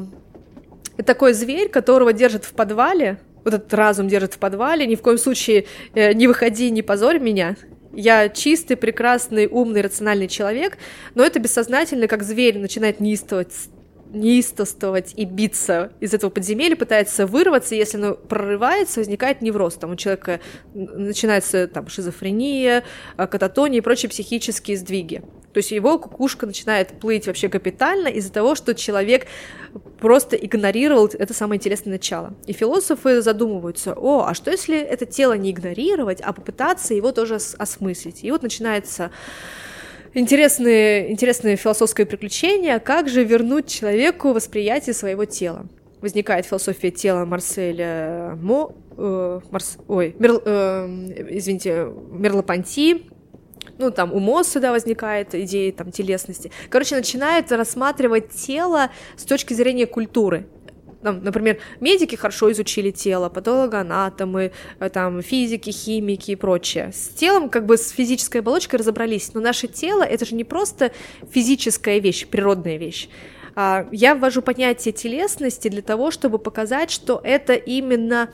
такой зверь, которого держат в подвале, вот этот разум держит в подвале, ни в коем случае э, не выходи, не позорь меня. Я чистый, прекрасный, умный, рациональный человек, но это бессознательно, как зверь начинает неистовать неистовствовать и биться из этого подземелья, пытается вырваться, если оно прорывается, возникает невроз. Там у человека начинается там, шизофрения, а, кататония и прочие психические сдвиги. То есть его кукушка начинает плыть вообще капитально из-за того, что человек просто игнорировал это самое интересное начало. И философы задумываются, о, а что если это тело не игнорировать, а попытаться его тоже осмыслить? И вот начинается интересные, интересные философское приключение, как же вернуть человеку восприятие своего тела. возникает философия тела Марселя Мо, э, Марс, ой, Мер, э, извините, Мерлопонти, ну, там, у Мосса, да, возникает идея, там, телесности. Короче, начинает рассматривать тело с точки зрения культуры. Там, например, медики хорошо изучили тело, патологоанатомы, э, там, физики, химики и прочее. С телом, как бы, с физической оболочкой разобрались, но наше тело — это же не просто физическая вещь, природная вещь. А, я ввожу понятие телесности для того, чтобы показать, что это именно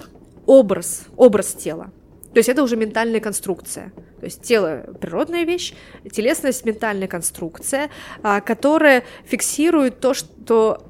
образ, образ тела. То есть это уже ментальная конструкция. То есть тело — природная вещь, телесность — ментальная конструкция, а, которая фиксирует то, что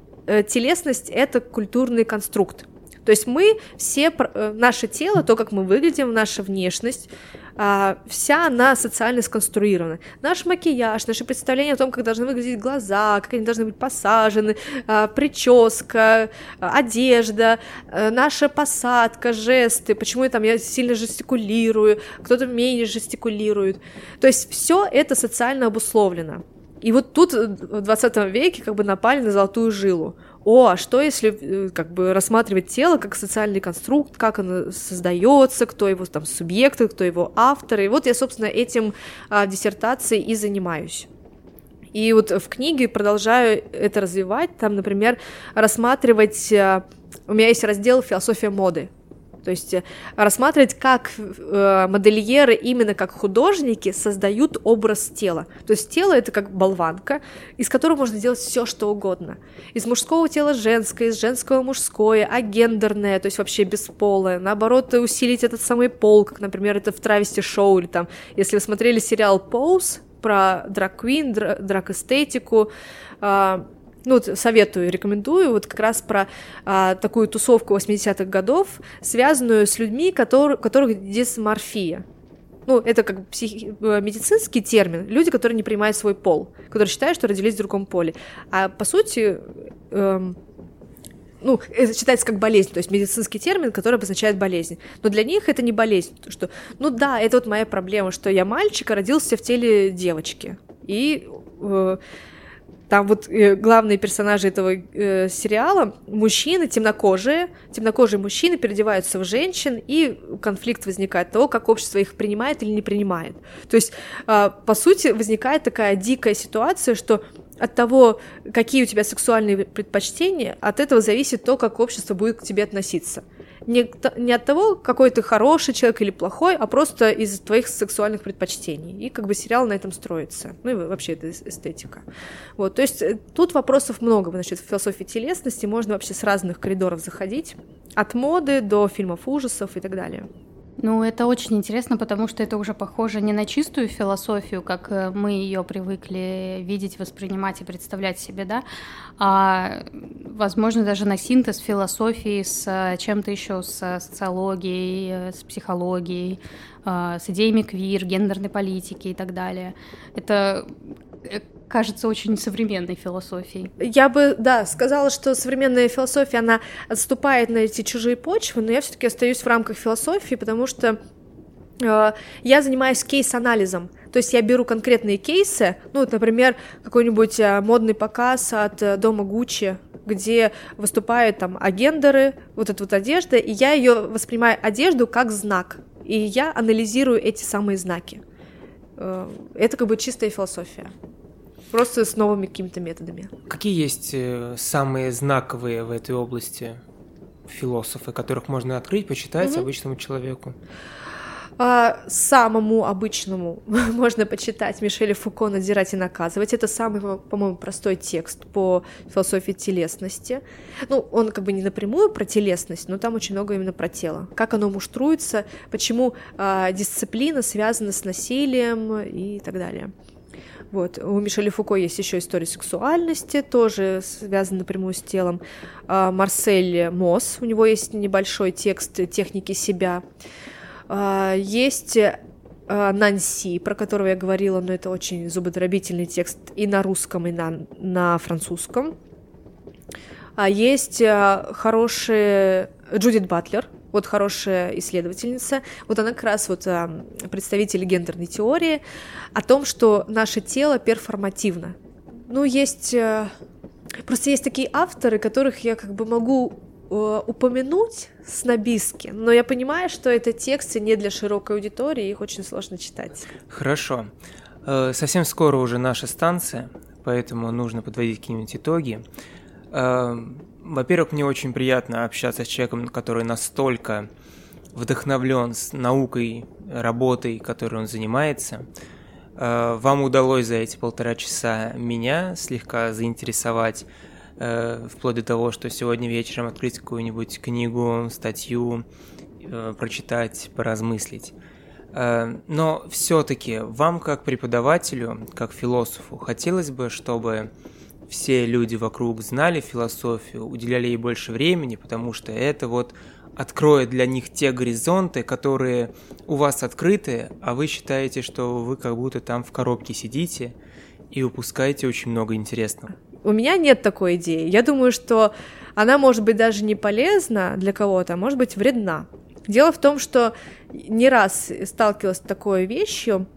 телесность — это культурный конструкт. То есть мы все, э, наше тело, то, как мы выглядим, наша внешность, а, вся она социально сконструирована. Наш макияж, наше представление о том, как должны выглядеть глаза, как они должны быть посажены, а, прическа, одежда, а, наша посадка, жесты, почему я там я сильно жестикулирую, кто-то менее жестикулирует. То есть все это социально обусловлено. И вот тут в 20 веке как бы напали на золотую жилу о, а что если э, как бы рассматривать тело как социальный конструкт, как оно создается, кто его там субъекты, кто его авторы. И вот я, собственно, этим а, диссертацией и занимаюсь. И вот в книге продолжаю это развивать, там, например, рассматривать... А, у меня есть раздел «Философия моды», то есть э, рассматривать, как э, модельеры именно как художники создают образ тела. То есть тело это как болванка, из которого можно сделать все, что угодно. Из мужского тела женское, из женского мужское, агендерное, то есть вообще бесполое. Наоборот, усилить этот самый пол, как, например, это в Травести шоу или там, если вы смотрели сериал Pose про драг-квин, драг-эстетику, э, ну, советую, рекомендую, вот как раз про а, такую тусовку 80-х годов, связанную с людьми, которые, у которых дисморфия. Ну, это как психи... Э, медицинский термин. Люди, которые не принимают свой пол, которые считают, что родились в другом поле. А по сути, эм, ну, это считается как болезнь, то есть медицинский термин, который обозначает болезнь. Но для них это не болезнь, что, ну да, это вот моя проблема, что я мальчик, а родился в теле девочки. И э, там вот э, главные персонажи этого э, сериала мужчины, темнокожие, темнокожие мужчины переодеваются в женщин, и конфликт возникает того, как общество их принимает или не принимает. То есть, э, по сути, возникает такая дикая ситуация, что от того, какие у тебя сексуальные предпочтения, от этого зависит то, как общество будет к тебе относиться не, не от того, какой ты хороший человек или плохой, а просто из твоих сексуальных предпочтений. И как бы сериал на этом строится. Ну и вообще это эстетика. Вот, то есть э, тут вопросов много, в философии телесности можно вообще с разных коридоров заходить, от моды до фильмов ужасов и так далее.
Ну, это очень интересно, потому что это уже похоже не на чистую философию, как э, мы ее привыкли видеть, воспринимать и представлять себе, да, а, возможно, даже на синтез философии с э, чем-то еще, с социологией, э, с психологией, с идеями квир, гендерной политики и так далее. Это кажется очень современной философией.
Я бы, да, сказала, что современная философия, она отступает на эти чужие почвы, но я все-таки остаюсь в рамках философии, потому что э, я занимаюсь кейс-анализом. То есть я беру конкретные кейсы, ну, вот, например, какой-нибудь э, модный показ от э, дома Гуччи, где выступают там агендеры, вот эта вот одежда, и я ее воспринимаю одежду как знак, и я анализирую эти самые знаки. Э, это как бы чистая философия. Просто с новыми какими-то методами.
Какие есть э, самые знаковые в этой области философы, которых можно открыть, почитать угу. обычному человеку?
А, самому обычному можно почитать Мишеля Фуко «Надзирать и наказывать». Это самый, по-моему, простой текст по философии телесности. Ну, он как бы не напрямую про телесность, но там очень много именно про тело. Как оно муштруется, почему а, дисциплина связана с насилием и так далее. Вот. У Мишеля Фуко есть еще история сексуальности, тоже связана напрямую с телом. А, Марсель Мосс, у него есть небольшой текст техники себя. А, есть а, Нанси, про которого я говорила, но это очень зубодробительный текст и на русском, и на, на французском. Есть хороший Джудит Батлер, вот хорошая исследовательница, вот она как раз вот представитель гендерной теории о том, что наше тело перформативно. Ну, есть... А, просто есть такие авторы, которых я как бы могу э, упомянуть снобистски, но я понимаю, что это тексты не для широкой аудитории, их очень сложно читать.
Хорошо. Э, совсем скоро уже наша станция, поэтому нужно подводить какие-нибудь итоги. Во-первых, мне очень приятно общаться с человеком, который настолько вдохновлен с наукой, работой, которой он занимается. Э, вам удалось за эти полтора часа меня слегка заинтересовать, э, вплоть до того, что сегодня вечером открыть какую-нибудь книгу, статью, э, прочитать, поразмыслить. Но все-таки вам, как преподавателю, как философу, хотелось бы, чтобы все люди вокруг знали философию, уделяли ей больше времени, потому что это вот откроет для них те горизонты, которые у вас открыты, а вы считаете, что вы как будто там в коробке сидите и упускаете очень много интересного.
У меня нет такой идеи. Я думаю, что она может быть даже не полезна для кого-то, а может быть вредна. Дело в том, что не раз сталкивалась с такой вещью,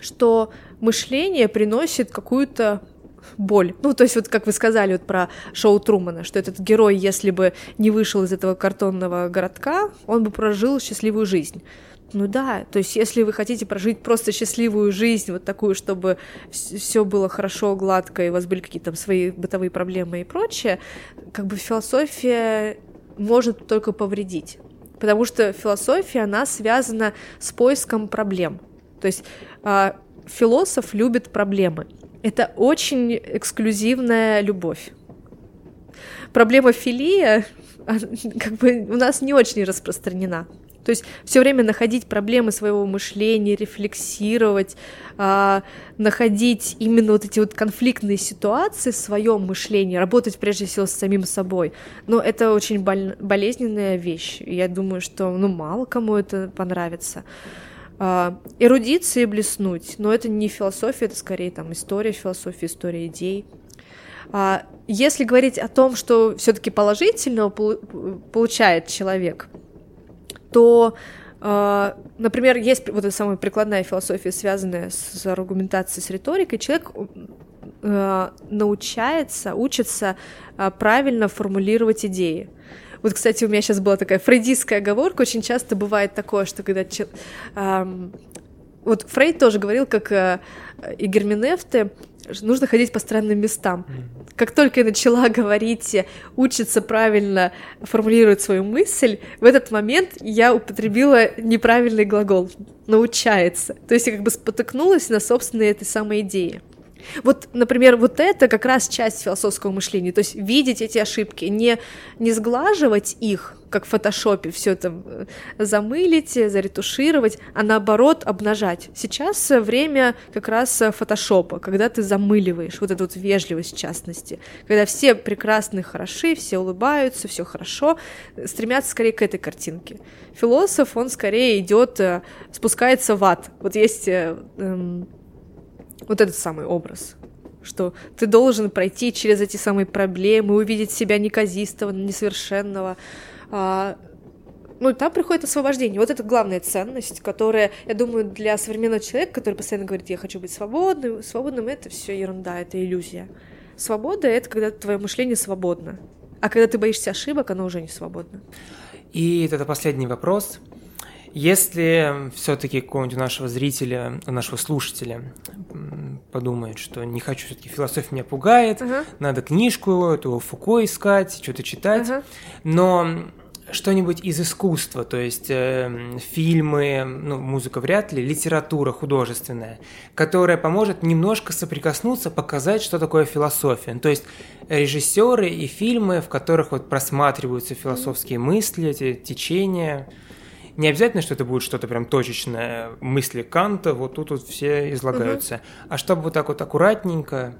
что мышление приносит какую-то боль. Ну, то есть вот как вы сказали вот про шоу Трумана, что этот герой, если бы не вышел из этого картонного городка, он бы прожил счастливую жизнь. Ну да, то есть если вы хотите прожить просто счастливую жизнь, вот такую, чтобы все было хорошо, гладко, и у вас были какие-то там свои бытовые проблемы и прочее, как бы философия может только повредить. Потому что философия, она связана с поиском проблем. То есть э, философ любит проблемы. Это очень эксклюзивная любовь. Проблема филия как бы у нас не очень распространена. То есть все время находить проблемы своего мышления, рефлексировать, э, находить именно вот эти вот конфликтные ситуации в своем мышлении, работать прежде всего с самим собой. Но это очень боль- болезненная вещь. Я думаю, что ну мало кому это понравится эрудиции блеснуть, но это не философия, это скорее там история философии, история идей. А, если говорить о том, что все-таки положительного получает человек, то, а, например, есть вот эта самая прикладная философия, связанная с аргументацией, с риторикой, человек а, научается, учится правильно формулировать идеи. Вот, кстати, у меня сейчас была такая фрейдистская оговорка. Очень часто бывает такое, что когда... Эм, вот Фрейд тоже говорил, как э, и Герминефте, нужно ходить по странным местам. Как только я начала говорить, учиться правильно формулировать свою мысль, в этот момент я употребила неправильный глагол «научается». То есть я как бы спотыкнулась на собственной этой самой идее. Вот, например, вот это как раз часть философского мышления, то есть видеть эти ошибки, не, не сглаживать их, как в фотошопе, все это э, замылить, заретушировать, а наоборот обнажать. Сейчас время как раз фотошопа, когда ты замыливаешь, вот эту вот вежливость в частности, когда все прекрасны, хороши, все улыбаются, все хорошо, стремятся скорее к этой картинке. Философ, он скорее идет, э, спускается в ад. Вот есть э, эм, вот этот самый образ, что ты должен пройти через эти самые проблемы, увидеть себя неказистого, несовершенного. А, ну, там приходит освобождение. Вот это главная ценность, которая, я думаю, для современного человека, который постоянно говорит, я хочу быть свободным, свободным, это все ерунда, это иллюзия. Свобода — это когда твое мышление свободно. А когда ты боишься ошибок, оно уже не свободно.
И это последний вопрос. Если все-таки какого-нибудь нашего зрителя, нашего слушателя подумает, что не хочу, все-таки философия меня пугает, uh-huh. надо книжку, эту Фуко искать, что-то читать, uh-huh. но что-нибудь из искусства, то есть э, фильмы, ну, музыка вряд ли, литература художественная, которая поможет немножко соприкоснуться, показать, что такое философия. То есть режиссеры и фильмы, в которых вот просматриваются философские мысли, эти течения. Не обязательно, что это будет что-то прям точечное, мысли Канта, вот тут вот все излагаются. Угу. А чтобы вот так вот аккуратненько,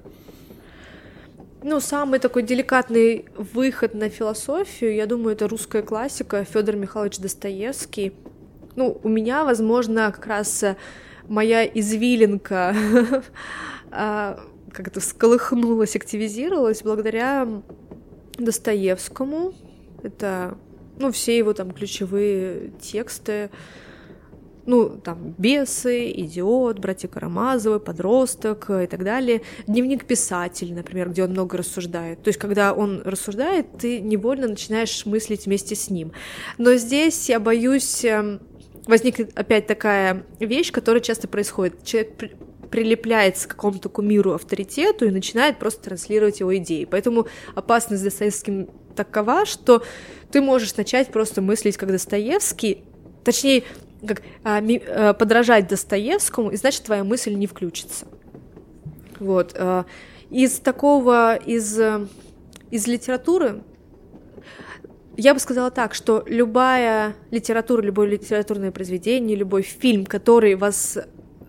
ну, самый такой деликатный выход на философию, я думаю, это русская классика Федор Михайлович Достоевский. Ну, у меня, возможно, как раз моя извилинка а, как-то всколыхнулась, активизировалась благодаря Достоевскому. Это ну, все его там ключевые тексты. ну, там, «Бесы», «Идиот», «Братья Карамазовы», «Подросток» и так далее. Дневник писателя, например, где он много рассуждает. То есть, когда он рассуждает, ты невольно начинаешь мыслить вместе с ним. Но здесь я боюсь эм, возникнет опять такая вещь, которая часто происходит. Человек при прилепляется к какому-то кумиру, авторитету и начинает просто транслировать его идеи. Поэтому опасность с Достоевским такова, что ты можешь начать просто мыслить как Достоевский, точнее, как а, ми, а, подражать Достоевскому, и значит, твоя мысль не включится. Вот. А, из такого, из, из литературы я бы сказала так, что любая литература, любое литературное произведение, любой фильм, который вас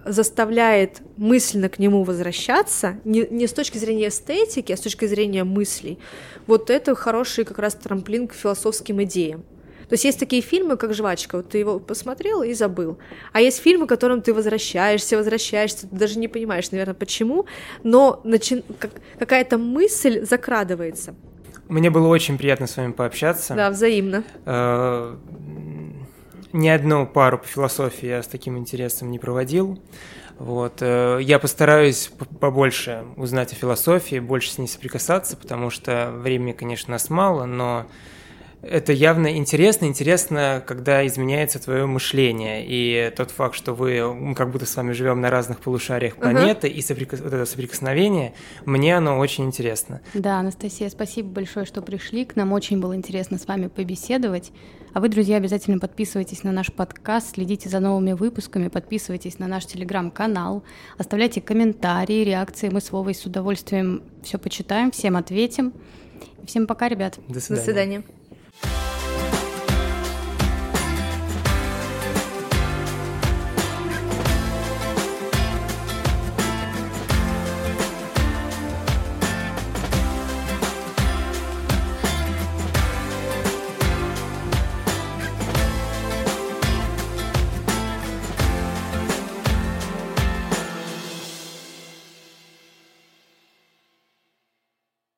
заставляет мысленно к нему возвращаться, не, не с точки зрения эстетики, а с точки зрения мыслей, вот это хороший как раз трамплин к философским идеям. То есть есть такие фильмы, как «Жвачка», вот ты его посмотрел и забыл. А есть фильмы, к которым ты возвращаешься, возвращаешься, ты даже не понимаешь, наверное, почему, но начи... как... какая-то мысль закрадывается.
Мне было очень приятно с вами пообщаться.
Да, взаимно.
Ни одну пару по философии я с таким интересом не проводил. Вот. Э, я постараюсь побольше узнать о философии, больше с ней соприкасаться, потому что времени, конечно, нас мало, но это явно интересно. Интересно, когда изменяется твое мышление. И тот факт, что вы, мы как будто с вами живем на разных полушариях планеты, uh-huh. и соприкос... вот это соприкосновение, мне оно очень интересно.
Да, Анастасия, спасибо большое, что пришли. К нам очень было интересно с вами побеседовать. А вы, друзья, обязательно подписывайтесь на наш подкаст, следите за новыми выпусками, подписывайтесь на наш телеграм-канал, оставляйте комментарии, реакции. Мы с Вовой с удовольствием все почитаем, всем ответим. Всем пока, ребят.
До свидания.
До свидания.